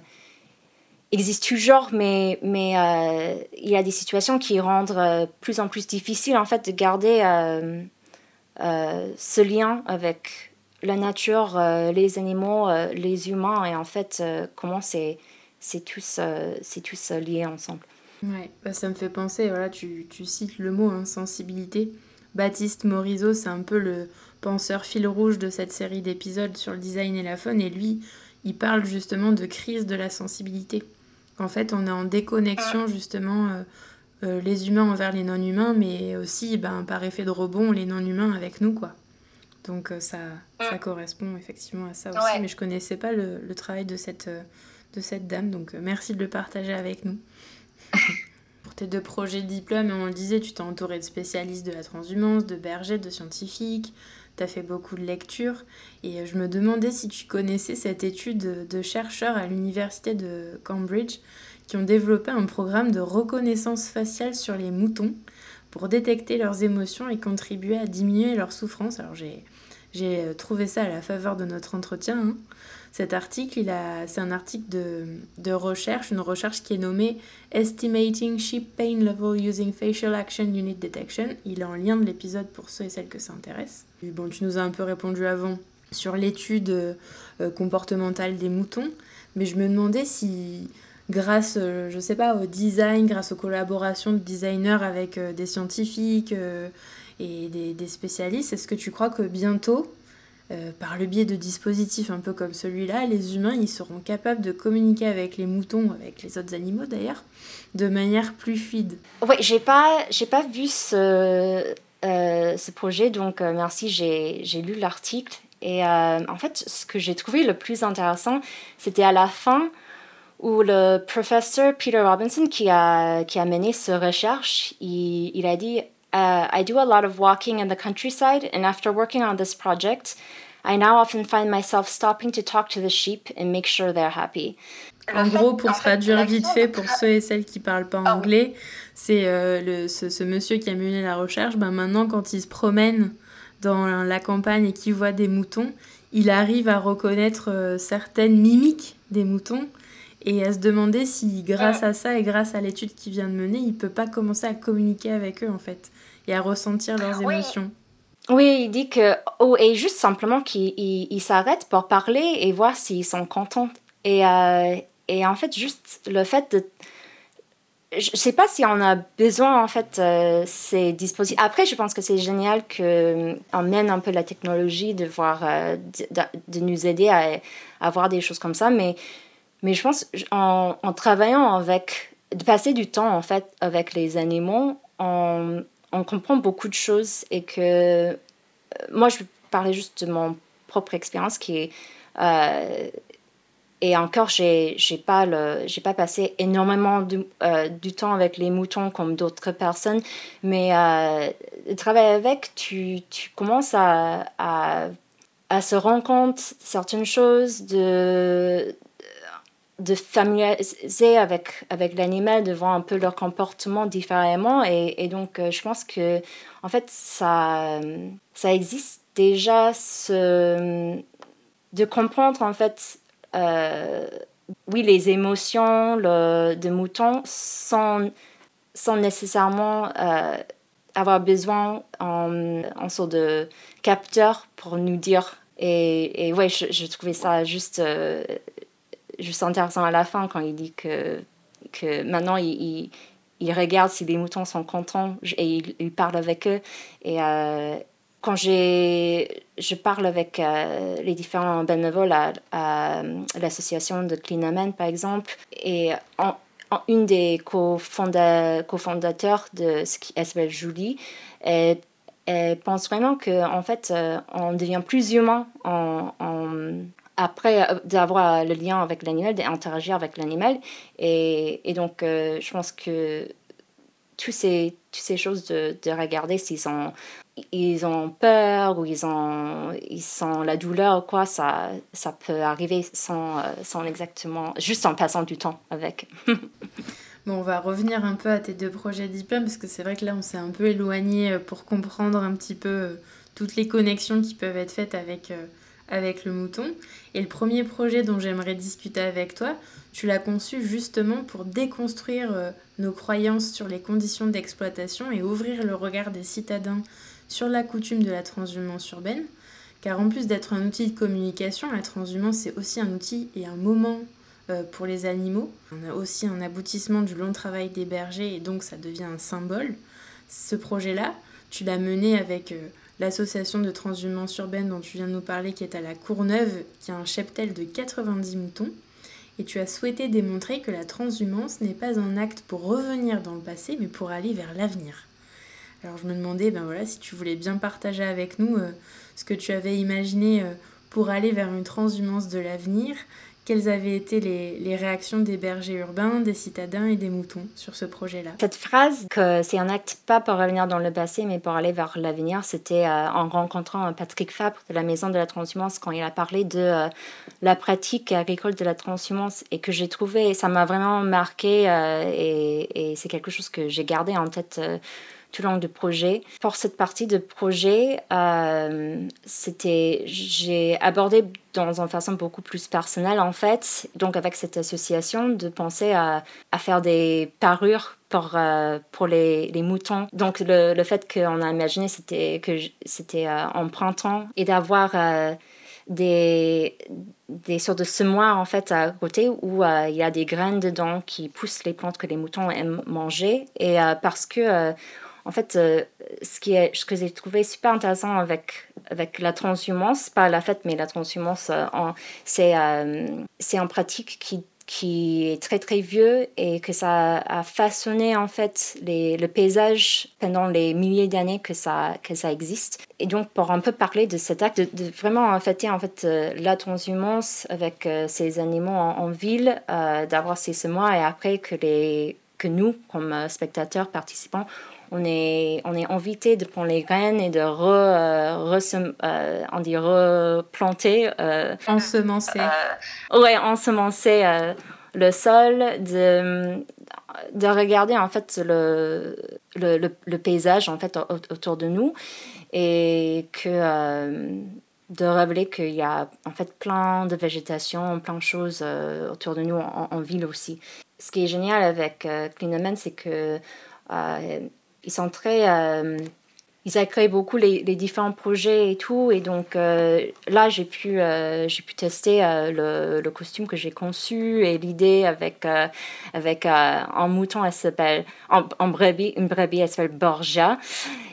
existent toujours, mais, mais euh, il y a des situations qui rendent plus en plus difficile en fait de garder ce lien avec la nature, les animaux, les humains et en fait comment c'est tous, tous liés ensemble. Ouais, bah, ça me fait penser, voilà, tu, tu cites le mot hein, sensibilité. Baptiste Morisot, c'est un peu le penseur fil rouge de cette série d'épisodes sur le design et la faune, et lui, il parle justement de crise de la sensibilité. En fait, on est en déconnexion ah. justement euh, euh, les humains envers les non-humains, mais aussi ben, par effet de rebond les non-humains avec nous, quoi. Donc euh, ça, ça mm. correspond effectivement à ça aussi, mais je connaissais pas le, le travail de cette, de cette dame, donc merci de le partager avec nous. Pour tes deux projets de diplôme, on le disait, tu t'es entouré de spécialistes de la transhumance, de bergers, de scientifiques, tu as fait beaucoup de lectures. Et je me demandais si tu connaissais cette étude de chercheurs à l'université de Cambridge qui ont développé un programme de reconnaissance faciale sur les moutons pour détecter leurs émotions et contribuer à diminuer leur souffrance. Alors j'ai, trouvé ça à la faveur de notre entretien. Hein. Cet article, c'est un article de, de, recherche, une recherche qui est nommée Estimating Sheep Pain Level Using Facial Action Unit Detection. Il est en lien de l'épisode pour ceux et celles que ça intéresse. bon, tu nous as un peu répondu avant sur l'étude euh, comportementale des moutons, mais je me demandais si grâce, euh, je sais pas, au design, grâce aux collaborations de designers avec euh, des scientifiques et des, des spécialistes, est-ce que tu crois que bientôt euh, par le biais de dispositifs un peu comme celui-là, les humains ils seront capables de communiquer avec les moutons, avec les autres animaux d'ailleurs, de manière plus fluide. Oui, j'ai pas, j'ai pas vu ce, euh, ce projet, donc euh, merci, j'ai, lu l'article. Et en fait, ce que j'ai trouvé le plus intéressant, c'était à la fin où le professeur Peter Robinson, qui a, qui a mené cette recherche, il, il a dit uh, I do a lot of walking in the countryside, and after working on this project, I now often find myself stopping to talk to the sheep and make sure they're happy. En gros, pour traduire vite fait pour ceux et celles qui parlent pas ah anglais, c'est euh, ce, ce, monsieur qui a mené la recherche. Ben maintenant, quand il se promène dans la campagne et qu'il voit des moutons, il arrive à reconnaître euh, certaines mimiques des moutons et à se demander si, grâce à ça et grâce à l'étude qu'il vient de mener, il peut pas commencer à communiquer avec eux en fait et à ressentir leurs émotions. Oui, il dit que, oh, et juste simplement qu'il il, s'arrête pour parler et voir s'ils sont contents. Et, euh, et en fait, juste le fait de. Je sais pas si on a besoin, en fait, euh, ces dispositifs. Après, je pense que c'est génial qu'on mène un peu la technologie de, voir, euh, de, nous aider à, à, voir des choses comme ça. Mais, mais je pense, en, en travaillant avec. de passer du temps, en fait, avec les animaux, on, on comprend beaucoup de choses et que. Euh, moi, je vais parler juste de mon propre expérience qui est et encore, j'ai n'ai pas, pas passé énormément du, euh, du, temps avec les moutons comme d'autres personnes, mais euh, travailler avec, tu, tu commences à, à, à, se rendre compte certaines choses, de, de familiariser avec, avec l'animal, de voir un peu leur comportement différemment. Et, et donc, euh, je pense que, en fait, ça, ça existe déjà ce, de comprendre, en fait, euh, oui, les émotions le, de mouton sans, sans nécessairement euh, avoir besoin en, en sorte de capteur pour nous dire. Et, et ouais, je, trouvais ça juste, juste intéressant à la fin quand il dit que, que maintenant il, il, regarde si les moutons sont contents et il, il parle avec eux. Et, quand je parle avec euh, les différents bénévoles à, l'association de Clean par exemple, et en, une des cofondateurs de ce qui s'appelle Julie, elle, pense vraiment qu'en en fait, euh, on devient plus humain en, après euh, d'avoir le lien avec l'animal, d'interagir avec l'animal. Et, et, donc, je pense que toutes ces, toutes ces choses de, de regarder s'ils ont ils ont peur ou ils ont ils sont la douleur quoi ça ça peut arriver sans, euh, sans exactement juste en passant du temps avec bon on va revenir un peu à tes deux projets d'IPM parce que c'est vrai que là on s'est un peu éloigné euh, pour comprendre un petit peu euh, toutes les connexions qui peuvent être faites avec avec le mouton et le premier projet dont j'aimerais discuter avec toi tu l'as conçu justement pour déconstruire nos croyances sur les conditions d'exploitation et ouvrir le regard des citadins sur la coutume de la transhumance urbaine, car en plus d'être un outil de communication, la transhumance c'est aussi un outil et un moment euh, pour les animaux. On a aussi un aboutissement du long travail des bergers et donc ça devient un symbole. Ce projet-là, tu l'as mené avec euh, l'association de transhumance urbaine dont tu viens de nous parler qui est à la Courneuve, qui a un cheptel de 90 moutons. Et tu as souhaité démontrer que la transhumance n'est pas un acte pour revenir dans le passé, mais pour aller vers l'avenir. Alors je me demandais ben voilà, si tu voulais bien partager avec nous euh, ce que tu avais imaginé euh, pour aller vers une transhumance de l'avenir, quelles avaient été les, les, réactions des bergers urbains, des citadins et des moutons sur ce projet-là? Cette phrase, que c'est un acte pas pour revenir dans le passé, mais pour aller vers l'avenir, c'était euh, en rencontrant Patrick Fabre de la Maison de la Transhumance quand il a parlé de la pratique agricole de la transhumance et que j'ai trouvé, ça m'a vraiment marqué et c'est quelque chose que j'ai gardé en tête tout le long du projet. Pour cette partie de projet, euh, j'ai abordé dans une façon beaucoup plus personnelle en fait, donc avec cette association, de penser à, à faire des parures pour, euh, pour les, les, moutons. Donc le, le fait qu'on a imaginé c'était que c'était euh, en printemps et d'avoir des, des sortes de semoirs en fait à côté où il y a des graines dedans qui poussent les plantes que les moutons aiment manger et parce que en fait, euh, ce, qui est, ce que j'ai trouvé super intéressant avec, avec la transhumance, pas la fête, mais la transhumance, euh, c'est euh, c'est en pratique qui, qui est très très vieux et que ça a façonné en fait les, le paysage pendant les milliers d'années que ça, que ça existe. Et donc pour un peu parler de cet acte, de, vraiment fêter en fait la transhumance avec ces animaux en, ville, d'avoir ces semoirs et après que, les, que nous, comme spectateurs, participants, on est, on est invité de prendre les graines et de re, euh, on dit replanter. ensemencer. ouais, ensemencer le sol, de, de regarder en fait le, le, le, paysage en fait autour de nous et que de révéler qu'il y a en fait plein de végétation, plein de choses autour de nous en, ville aussi. Ce qui est génial avec euh, c'est que ils sont très ils ont créé beaucoup les, différents projets et tout. Et donc euh, là, j'ai pu, euh, j'ai pu tester euh, le, costume que j'ai conçu et l'idée avec, avec un mouton, elle s'appelle, en, brebis, une brebis, elle s'appelle Borgia.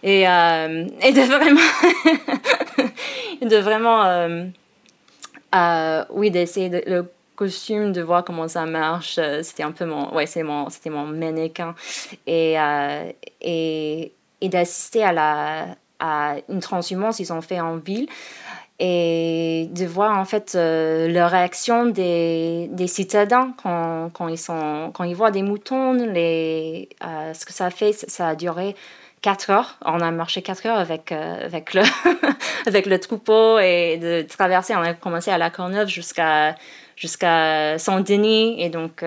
Et, et de vraiment, de vraiment, oui, d'essayer de, le costume, de voir comment ça marche. C'était un peu mon, ouais, c'était mon, c'était mon mannequin. Et, et et d'assister à, la, à une transhumance qu'ils ont fait en ville et de voir en fait euh, leur réaction des, des citadins quand, quand, ils sont, quand ils voient des moutons, les, euh, ce que ça fait, ça a duré 4 heures. On a marché 4 heures avec, euh, avec, le, avec le troupeau et de traverser. On a commencé à la Courneuve jusqu'à jusqu'à Saint-Denis. Et donc,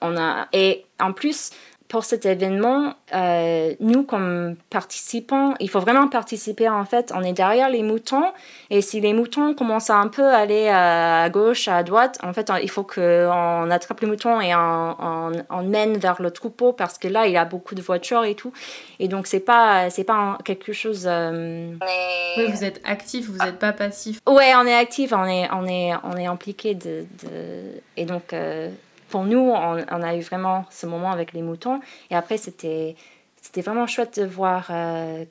on a. Et en plus, pour cet événement, euh, nous, comme participants, il faut vraiment participer. En fait, on est derrière les moutons. Et si les moutons commencent à un peu aller à gauche, à droite, en fait, il faut qu'on attrape les moutons et on, on, mène vers le troupeau parce que là, il y a beaucoup de voitures et tout. Et donc, c'est pas, c'est pas quelque chose. Euh, oui, vous êtes actif, vous n'êtes pas passif. Ouais, on est actif, on est, on est, on est impliqué de, de... et donc. Euh, pour nous, on, a eu vraiment ce moment avec les moutons. Et après, c'était, c'était vraiment chouette de voir euh,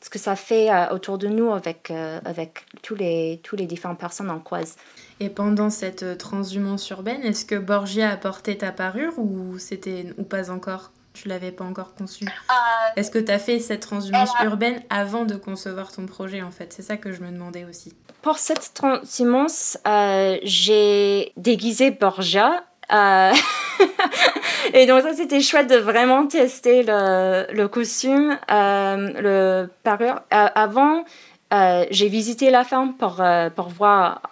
ce que ça fait euh, autour de nous avec, euh, avec tous, les, tous les différentes personnes en croise. Et pendant cette transhumance urbaine, est-ce que Borgia a porté ta parure ou, c'était, ou pas encore? Tu l'avais pas encore conçu Est-ce que tu as fait cette transhumance urbaine avant de concevoir ton projet en fait? C'est ça que je me demandais aussi. Pour cette transhumance, j'ai déguisé Borgia euh, et donc ça c'était chouette de vraiment tester le, costume, euh, le parure. Euh, avant, j'ai visité la ferme pour, pour voir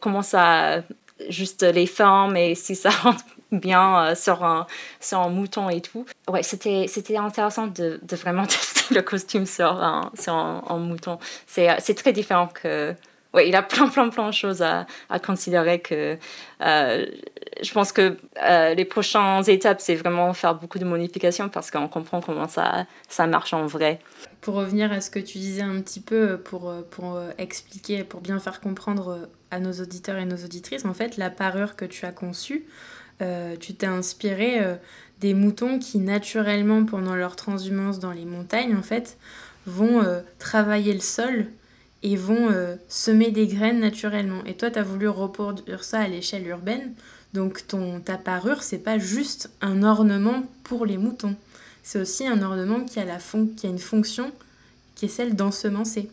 comment ça, juste les formes et si ça rentre bien sur, un, sur un mouton et tout. Ouais, c'était, c'était intéressant de, de vraiment tester le costume sur un, sur un, mouton. C'est, c'est très différent que ouais, il a plein, plein, plein de choses à, à considérer que euh, je pense que euh, les prochaines étapes, c'est vraiment faire beaucoup de modifications parce qu'on comprend comment ça, ça marche en vrai. Pour revenir à ce que tu disais un petit peu, pour, pour expliquer, pour bien faire comprendre à nos auditeurs et nos auditrices, en fait, la parure que tu as conçue, euh, tu t'es inspiré des moutons qui, naturellement, pendant leur transhumance dans les montagnes, en fait, vont travailler le sol et vont euh, semer des graines naturellement. Et toi, tu as voulu reproduire ça à l'échelle urbaine. Donc ton, ta parure, c'est pas juste un ornement pour les moutons. C'est aussi un ornement qui a, la qui a une fonction qui est celle d'ensemencer.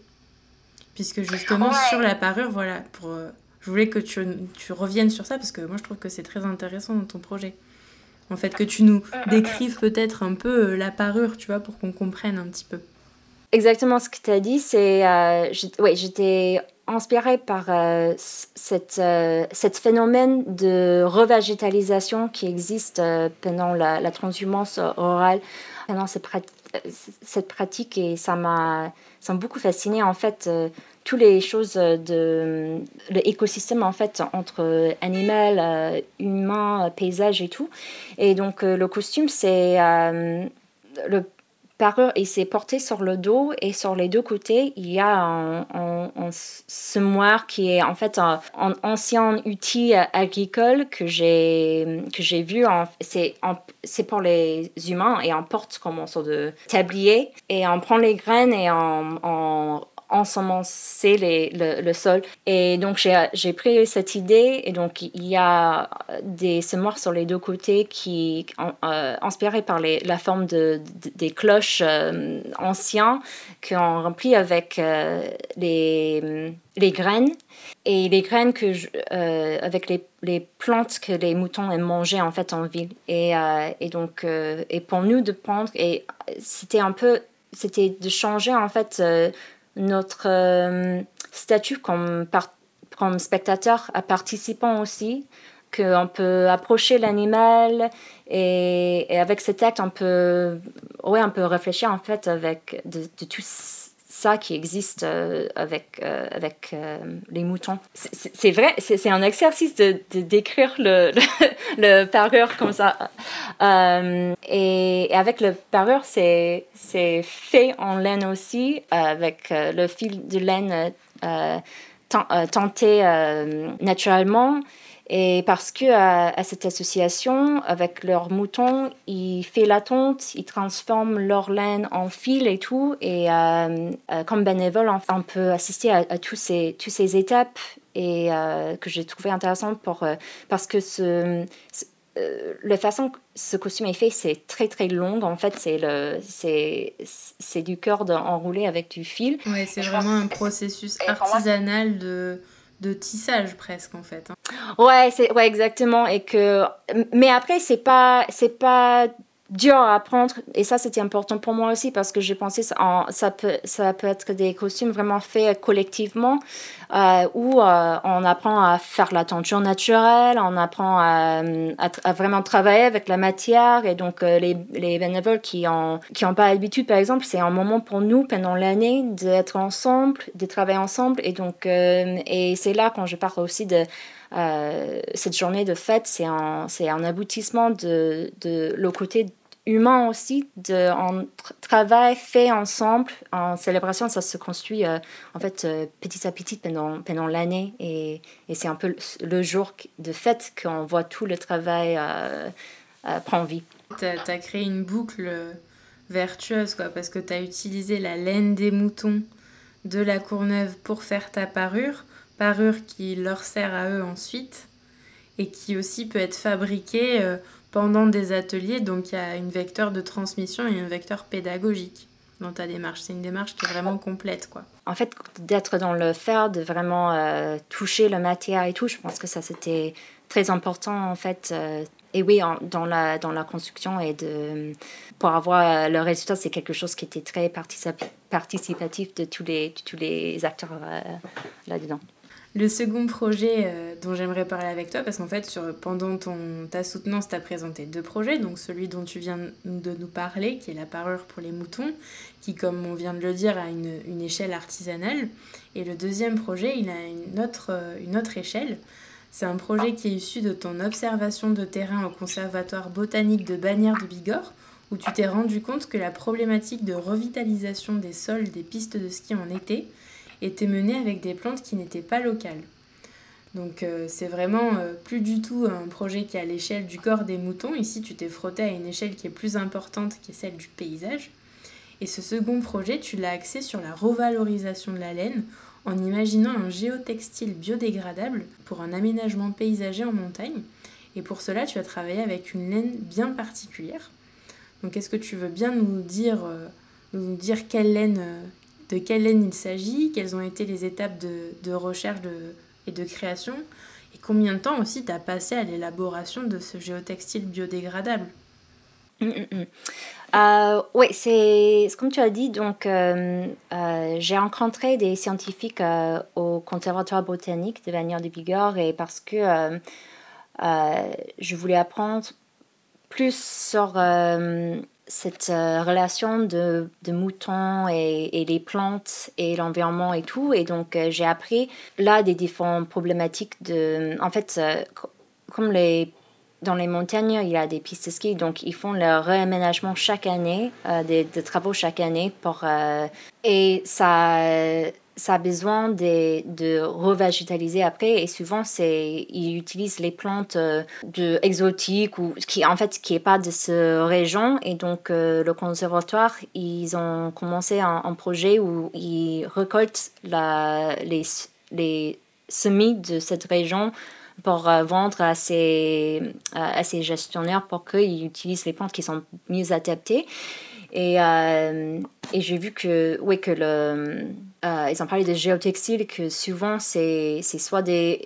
Puisque justement, sur la parure, voilà, pour, euh, je voulais que tu, tu, reviennes sur ça parce que moi, je trouve que c'est très intéressant dans ton projet. En fait, que tu nous mm. décrives peut-être un peu euh, la parure, tu vois, pour qu'on comprenne un petit peu exactement ce que tu as dit. C'est, euh, ouais, j'étais inspirée par euh, cette, euh, cette phénomène de revégétalisation qui existe euh, pendant la, transhumance orale, pendant cette, cette pratique et ça m'a, beaucoup fasciné en fait. toutes les choses de l'écosystème en fait entre animal, humain, paysage et tout. Et donc le costume c'est le il s'est porté sur le dos et sur les deux côtés, il y a un, semoir qui est en fait un, ancien outil agricole que j'ai que j'ai vu. C'est c'est pour les humains et on porte comme un sorte de tablier et on prend les graines et on, ensemencer le, sol. Et donc j'ai pris cette idée et donc il y a des semoirs sur les deux côtés qui euh, inspirés par les, la forme de, des cloches euh, anciens qu'on remplit avec euh, les, les graines et les graines que euh, avec les, les, plantes que les moutons aiment manger en fait en ville et, et donc et pour nous de prendre et c'était un peu c'était de changer en fait notre euh, statut comme, spectateur à participant aussi, qu'on peut approcher l'animal et, avec cet acte on peut, ouais, on peut réfléchir en fait avec de, de tout ça qui existe euh, avec, euh, avec les moutons. C'est vrai, c'est un exercice de, de décrire le, le, parure comme ça. et, et, avec le parure, c'est fait en laine aussi, avec le fil de laine tenté naturellement. Et parce que à, cette association, avec leurs moutons, ils font la tonte, ils transforment leur laine en fil et tout. Et euh, euh, comme bénévole, on peut assister à, tous ces, toutes ces étapes et euh, que j'ai trouvé intéressante pour, parce que ce, la façon que ce costume est fait, c'est très très long. En fait, c'est le c'est c'est du corde enroulé avec du fil. Ouais, c'est vraiment un processus artisanal de de tissage presque en fait. Hein. Ouais, c'est ouais exactement et que mais après c'est pas c'est pas dur à apprendre. Et ça c'était important pour moi aussi parce que j'ai pensé ça, ça peut ça peut être des costumes vraiment faits collectivement euh, où euh, on apprend à faire la tenture naturelle on apprend à, vraiment travailler avec la matière. Et donc euh, les, les bénévoles qui ont qui ont pas l'habitude par exemple c'est un moment pour nous pendant l'année d'être ensemble de travailler ensemble. Et donc et c'est là quand je parle aussi de cette journée de fête, c'est un, un aboutissement de, de le côté humain aussi, de, travail fait ensemble, en célébration, ça se construit euh, en fait euh, petit à petit pendant, pendant l'année et, et c'est un peu le jour de fête qu'on voit tout le travail euh, prendre vie. Tu as, créé une boucle vertueuse quoi, parce que tu as utilisé la laine des moutons de la Courneuve pour faire ta parure, parure qui leur sert à eux ensuite et qui aussi peut être fabriquée pendant des ateliers. Donc il y a une vecteur de transmission et un vecteur pédagogique dans ta démarche. C'est une démarche qui est vraiment complète. quoi. En fait, d'être dans le faire, de vraiment euh, toucher la matière et tout, je pense que ça c'était très important en fait. Euh, et oui, dans, la, dans la construction et de, pour avoir le résultat, c'est quelque chose qui était très participatif de tous les, tous les acteurs euh, là-dedans. Le second projet euh, dont j'aimerais parler avec toi, parce qu'en fait, sur, pendant ton, ta soutenance, tu as présenté deux projets. Donc, celui dont tu viens de nous parler, qui est la parure pour les moutons, qui, comme on vient de le dire, a une, une échelle artisanale. Et le deuxième projet, il a une autre, euh, une autre échelle. C'est un projet qui est issu de ton observation de terrain au Conservatoire botanique de Bagnères de Bigorre, où tu t'es rendu compte que la problématique de revitalisation des sols des pistes de ski en été était menée avec des plantes qui n'étaient pas locales. Donc euh, c'est vraiment euh, plus du tout un projet qui est à l'échelle du corps des moutons. Ici, tu t'es frotté à une échelle qui est plus importante, qui est celle du paysage. Et ce second projet, tu l'as axé sur la revalorisation de la laine en imaginant un géotextile biodégradable pour un aménagement paysager en montagne. Et pour cela, tu as travaillé avec une laine bien particulière. Donc est-ce que tu veux bien nous dire, euh, nous dire quelle laine de quelle laine il s'agit, quelles ont été les étapes de, recherche et de création, et combien de temps aussi tu as passé à l'élaboration de ce géotextile biodégradable. Mm, mm, mm. Euh, oui, c'est comme tu as dit, donc euh, euh, j'ai rencontré des scientifiques au Conservatoire botanique de Bagnères de Bigorre et parce que je voulais apprendre plus sur cette euh, relation de, de moutons et, et, les plantes et l'environnement et tout. Et donc, euh, j'ai appris là des différentes problématiques de. En fait, euh, comme les, dans les montagnes, il y a des pistes de ski, donc ils font leur réaménagement chaque année, des, des, travaux chaque année. Pour, et ça ça a besoin de, de revégétaliser après et souvent c'est ils utilisent les plantes de exotiques ou qui en fait qui est pas de ce région et donc le conservatoire ils ont commencé un, projet où ils récoltent la, les, les semis de cette région pour euh, vendre à ces, à ces gestionnaires pour qu'ils utilisent les plantes qui sont mieux adaptées. Et, euh, et j'ai vu que, oui, que le, euh, ils ont parlé de géotextiles, que souvent c'est soit des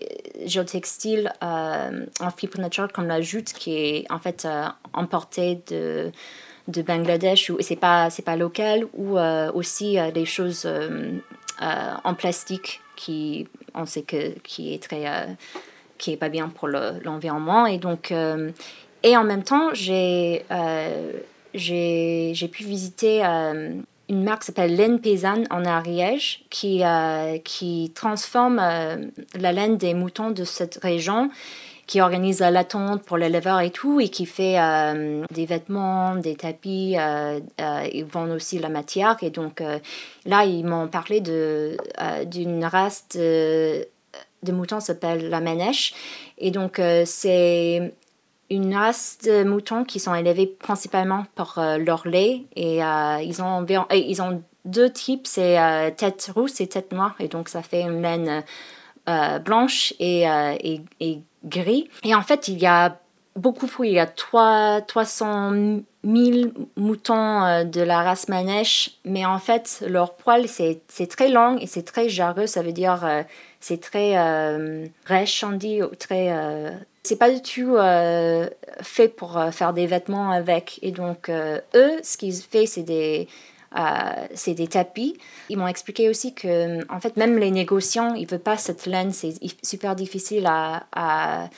géotextiles en fibre naturelle comme la jute qui est en fait importée de, de Bangladesh, ou c'est pas, pas local, ou aussi des choses en plastique qui, on sait que, qui est très qui est pas bien pour l'environnement. et donc, euh, et en même temps, j'ai euh, j'ai pu visiter euh, une marque qui s'appelle Laine Paysanne en Ariège, qui, qui transforme la laine des moutons de cette région qui organise la tonte pour l'éleveur et tout, et qui fait des vêtements, des tapis, ils vendent aussi la matière. Et donc là, ils m'ont parlé d'une race de de moutons s'appelle la Ménèche. Et donc, euh, c'est une race de moutons qui sont élevés principalement pour euh, leur lait. Et euh, ils, ont ils ont deux types, c'est tête rousse et tête noire. Et donc, ça fait une laine blanche et, et, et, gris. Et en fait, il y a beaucoup, il y a 3, 300 000 moutons de la race Manèche, mais en fait, leur poil, c'est très long et c'est très jarreux, ça veut dire c'est très euh, rêche, on dit, très. Euh, c'est pas du tout euh, fait pour faire des vêtements avec. Et donc, eux, ce qu'ils font, c'est des. c'est des tapis. Ils m'ont expliqué aussi que, en fait, même les négociants, ils ne veulent pas cette laine. C'est super difficile à, à,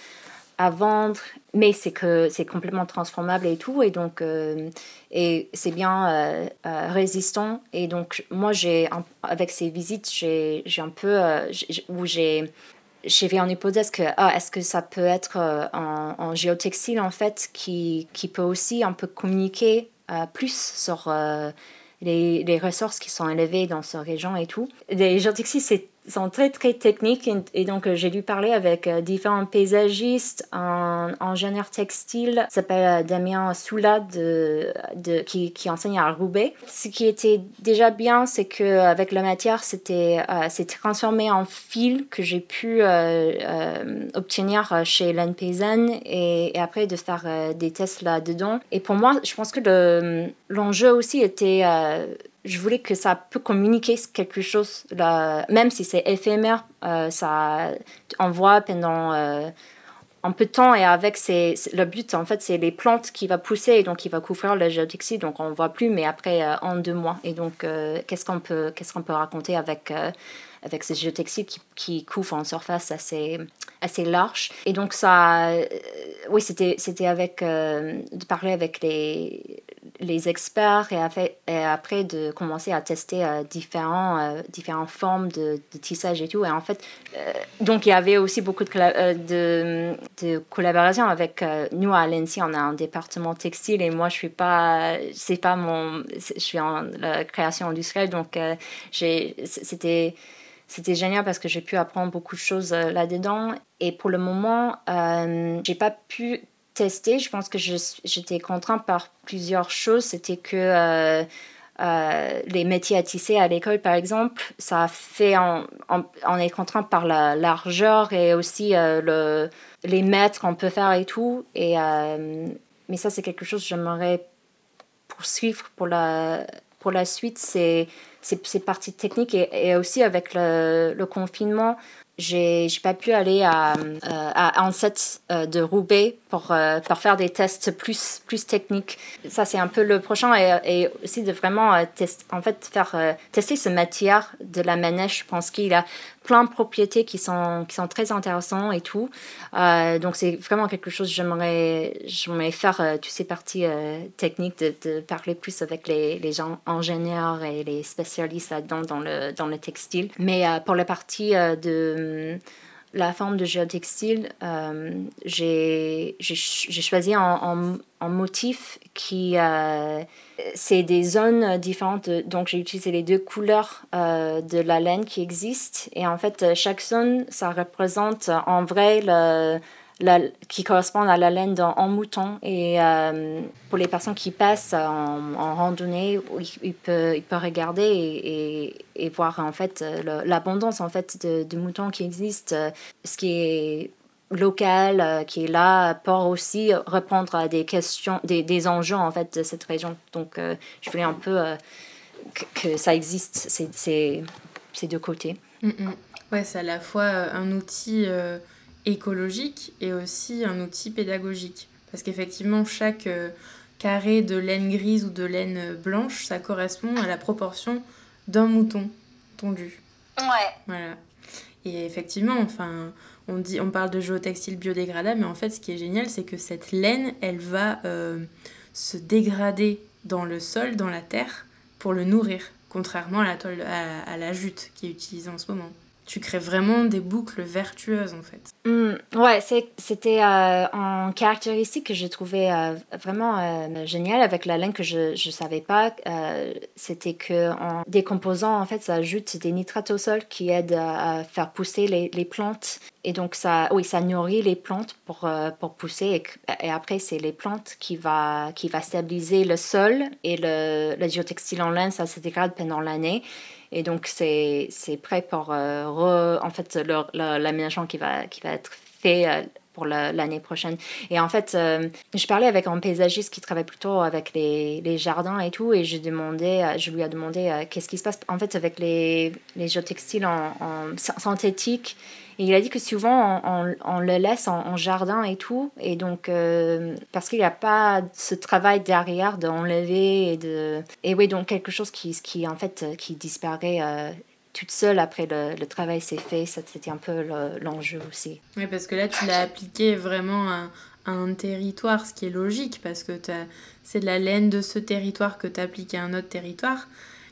à vendre, mais c'est que c'est complètement transformable et tout. Et donc, et c'est bien résistant. Et donc, moi, j'ai, avec ces visites, j'ai un peu, où j'ai j'ai fait en hypothèse que ah, est-ce que ça peut être en, en, géotextile en fait qui, qui peut aussi un peu communiquer plus sur les, les, ressources qui sont élevées dans ce région et tout. Les géotextiles, c'est sont très très techniques et, donc euh, j'ai dû parler avec euh, différents paysagistes, un ingénieur textile, s'appelle euh, Damien Soula de, qui, qui, enseigne à Roubaix. Ce qui était déjà bien, c'est que avec la matière, c'était transformé en fil que j'ai pu obtenir chez Laine Paysanne et, et, après de faire des tests là-dedans. Et pour moi, je pense que l'enjeu aussi était je voulais que ça peut communiquer quelque chose, là, même si c'est éphémère, euh, ça, on voit pendant euh, un peu de temps et avec c'est le but en fait c'est les plantes qui va pousser et donc qui va couvrir le géotextile donc on voit plus mais après euh, en deux mois. Et donc qu'est-ce qu'on peut qu'est-ce peut raconter avec avec ces géotextiles qui, qui couvrent en surface assez assez large? Et donc ça oui c'était c'était avec de parler avec les les experts et, après de commencer à tester euh, différents, euh, différentes formes de, tissage et tout. Et en fait, euh, donc il y avait aussi beaucoup de, de, de, collaboration avec nous à l'ENSI. On a un département textile et moi je suis pas, c'est pas mon, je suis en création industrielle donc j'ai, c'était c'était génial parce que j'ai pu apprendre beaucoup de choses là-dedans. Et pour le moment, j'ai pas pu testé. Je pense que j'étais contrainte par plusieurs choses. C'était que euh, euh, les métiers à tisser à l'école, par exemple, ça fait. On, est contraint par la largeur et aussi euh, le, les mètres qu'on peut faire et tout. Et, mais ça, c'est quelque chose que j'aimerais poursuivre pour la, pour la suite. C'est ces parties techniques et, aussi avec le confinement, j'ai pas pu aller à, euh, à Anset euh, de Roubaix pour, euh, pour faire des tests plus, plus techniques. Ça, c'est un peu le prochain et, et aussi de vraiment test, en fait, faire tester ce matière de la manèche. Je pense qu'il a plein de propriétés qui sont, qui sont très intéressantes et tout. donc, c'est vraiment quelque chose que j'aimerais, faire toutes ces parties techniques, de, parler plus avec les, les gens ingénieurs et les spécialistes là-dedans dans le, dans le textile. Mais pour la partie de la forme de géotextile, euh, j'ai choisi en, motif qui... Euh, c'est des zones différentes, donc j'ai utilisé les deux couleurs euh, de la laine qui existent. Et en fait, chaque zone, ça représente en vrai le qui correspondent à la laine en mouton. Et euh, pour les personnes qui passent en, randonnée, ils, peuvent, regarder et, et, voir en fait l'abondance en fait de, moutons qui existe, ce qui est local, euh, qui est là, pour aussi répondre à des questions, des, des enjeux en fait de cette région. Donc euh, je voulais un peu que, ça existe, ces, ces, deux côtés. Mm. Ouais, c'est à la fois un outil écologique et aussi un outil pédagogique. Parce qu'effectivement, chaque euh, carré de laine grise ou de laine blanche, ça correspond à la proportion d'un mouton tondu. Ouais. Voilà. Et effectivement, enfin, on, dit, on parle de géotextile biodégradable, mais en fait, ce qui est génial, c'est que cette laine, elle va euh, se dégrader dans le sol, dans la terre, pour le nourrir, contrairement à la, toile, à, à la jute qui est utilisée en ce moment tu crées vraiment des boucles vertueuses en fait. Mm, ouais, c'était euh, un caractéristique que j'ai trouvé euh, vraiment euh, génial avec la laine que je ne savais pas. c'était que en décomposant, en fait, ça ajoute des nitrates au sol qui aident à, faire pousser les, plantes. Et donc, ça, oui, ça nourrit les plantes pour, pour pousser. Et, après, c'est les plantes qui va, qui va stabiliser le sol et le, le géotextile en laine, ça se dégrade pendant l'année. Et donc, c'est prêt pour euh, en fait, l'aménagement qui va, qui va être fait euh, pour l'année prochaine. Et en fait, euh, je parlais avec un paysagiste qui travaille plutôt avec les, les jardins et tout, et je, demandais, je lui ai demandé qu'est-ce qui se passe en fait avec les, les géotextiles en synthétique. Et il a dit que souvent on, le laisse en, jardin et tout, et donc parce qu'il n'y a pas ce travail derrière d'enlever et de et oui donc quelque chose qui qui en fait qui disparaît toute seule après le, travail s'est fait. C'était un peu l'enjeu aussi. Oui, parce que là, tu l'as appliqué vraiment à, un territoire, ce qui est logique, parce que c'est de la laine de ce territoire que tu appliques à un autre territoire.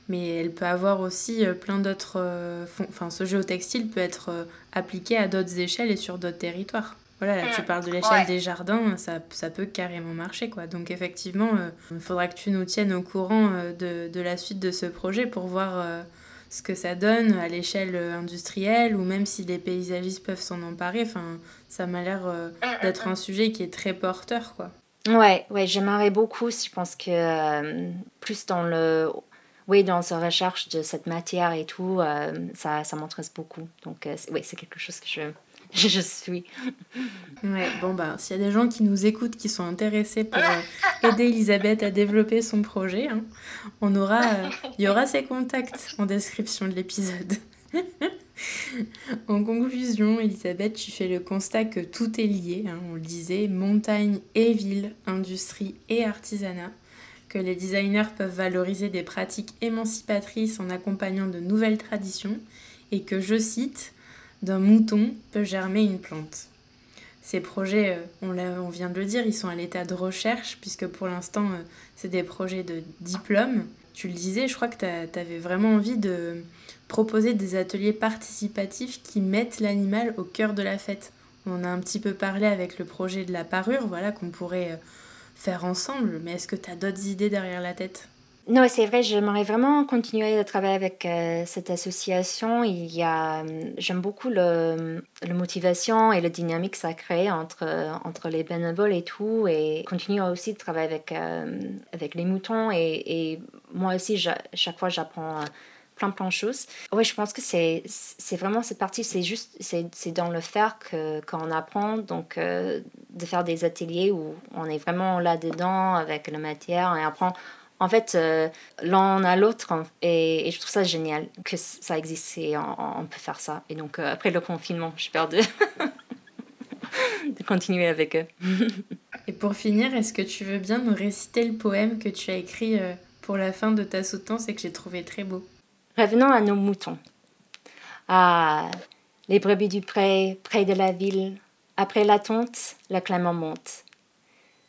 Mais elle peut avoir aussi euh, plein d'autres. Euh, enfin, ce géotextile peut être euh, appliqué à d'autres échelles et sur d'autres territoires. Voilà, là, tu mm. parles de l'échelle des jardins, ça, ça, peut carrément marcher, quoi. Donc, effectivement, il faudra que tu nous tiennes au courant de, de, la suite de ce projet pour voir ce que ça donne à l'échelle industrielle ou même si les paysagistes peuvent s'en emparer. Enfin, ça m'a l'air euh, mm, mm, d'être un sujet qui est très porteur, quoi. Ouais, ouais, j'aimerais beaucoup. Je pense que euh, plus dans le, oui, dans sa recherche de cette matière et tout, euh, ça, ça m'intéresse beaucoup. Donc, oui, c'est quelque chose que je je suis. Ouais, bon, bah, s'il y a des gens qui nous écoutent, qui sont intéressés pour euh, aider Elisabeth à développer son projet, hein, on aura, euh, il y aura ses contacts en description de l'épisode. en conclusion, Elisabeth, tu fais le constat que tout est lié, hein, on le disait, montagne et ville, industrie et artisanat, que les designers peuvent valoriser des pratiques émancipatrices en accompagnant de nouvelles traditions, et que, je cite, d'un mouton peut germer une plante. Ces projets, euh, on, vient de le dire, ils sont à l'état de recherche, puisque pour l'instant, euh, c'est des projets de diplôme. Tu le disais, je crois que tu avais vraiment envie de proposer des ateliers participatifs qui mettent l'animal au cœur de la fête. On a un petit peu parlé avec le projet de la parure, voilà, qu'on pourrait euh, faire ensemble, mais est-ce que tu as d'autres idées derrière la tête? Non, c'est vrai, j'aimerais vraiment continuer à travailler avec euh, cette association. Il y a, euh, j'aime beaucoup le, la motivation et la dynamique que ça crée entre, entre les bénévoles et tout, et continuer aussi de travailler avec, euh, avec les moutons. Et, et moi aussi, chaque fois, j'apprends plein plein de choses. Oui, je pense que c'est, vraiment cette partie, c'est juste, c'est, dans le faire que, qu'on apprend, donc de faire des ateliers où on est vraiment là-dedans avec la matière et apprend en fait, euh, l'un à l'autre, et, je trouve ça génial que ça existe et on, peut faire ça. Et donc, euh, après le confinement, j'ai peur de, de continuer avec eux. et pour finir, est-ce que tu veux bien nous réciter le poème que tu as écrit euh, pour la fin de ta soutenance et que j'ai trouvé très beau? Revenons à nos moutons. Ah, les brebis du pré, près de la ville. Après la tonte, la monte.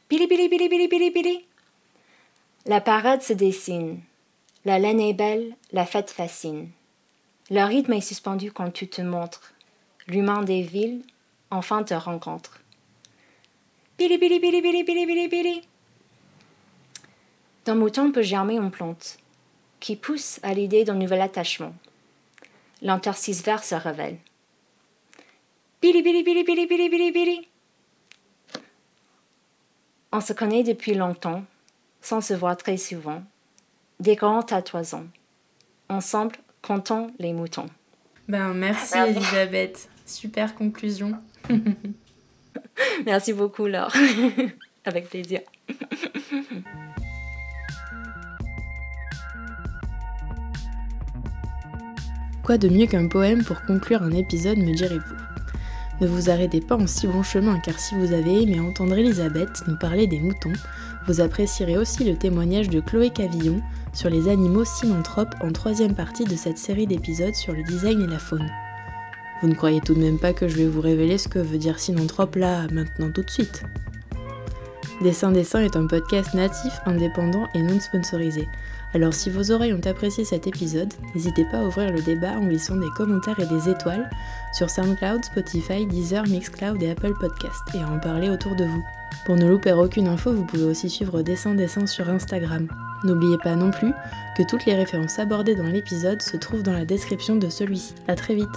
Bili, bili, bili, bili, bili, bili. La parade se dessine. La laine est belle, la fête fascine. Le rythme est suspendu quand tu te montres. l'humain des villes, enfin te rencontre. Bili bili bili bili bili bili bili. Dans Mouton peut germer une plante qui pousse à l'idée d'un nouvel attachement. L'interstice vert se révèle. Bili bili bili bili bili bili bili. On se connaît depuis longtemps, sans se voir très souvent. Des grands à toison. Ensemble, comptons les moutons. Ben, merci Elisabeth. Super conclusion. merci beaucoup Laure. Avec plaisir. Quoi de mieux qu'un poème pour conclure un épisode, me direz-vous Ne vous arrêtez pas en si bon chemin, car si vous avez aimé entendre Elisabeth nous parler des moutons, vous apprécierez aussi le témoignage de Chloé Cavillon sur les animaux synanthropes en troisième partie de cette série d'épisodes sur le design et la faune. Vous ne croyez tout de même pas que je vais vous révéler ce que veut dire synanthrope là, maintenant tout de suite Dessin Dessin est un podcast natif, indépendant et non sponsorisé. Alors si vos oreilles ont apprécié cet épisode, n'hésitez pas à ouvrir le débat en glissant des commentaires et des étoiles sur SoundCloud, Spotify, Deezer, Mixcloud et Apple Podcast et à en parler autour de vous. Pour ne louper aucune info, vous pouvez aussi suivre Dessin Dessin sur Instagram. N'oubliez pas non plus que toutes les références abordées dans l'épisode se trouvent dans la description de celui-ci. A très vite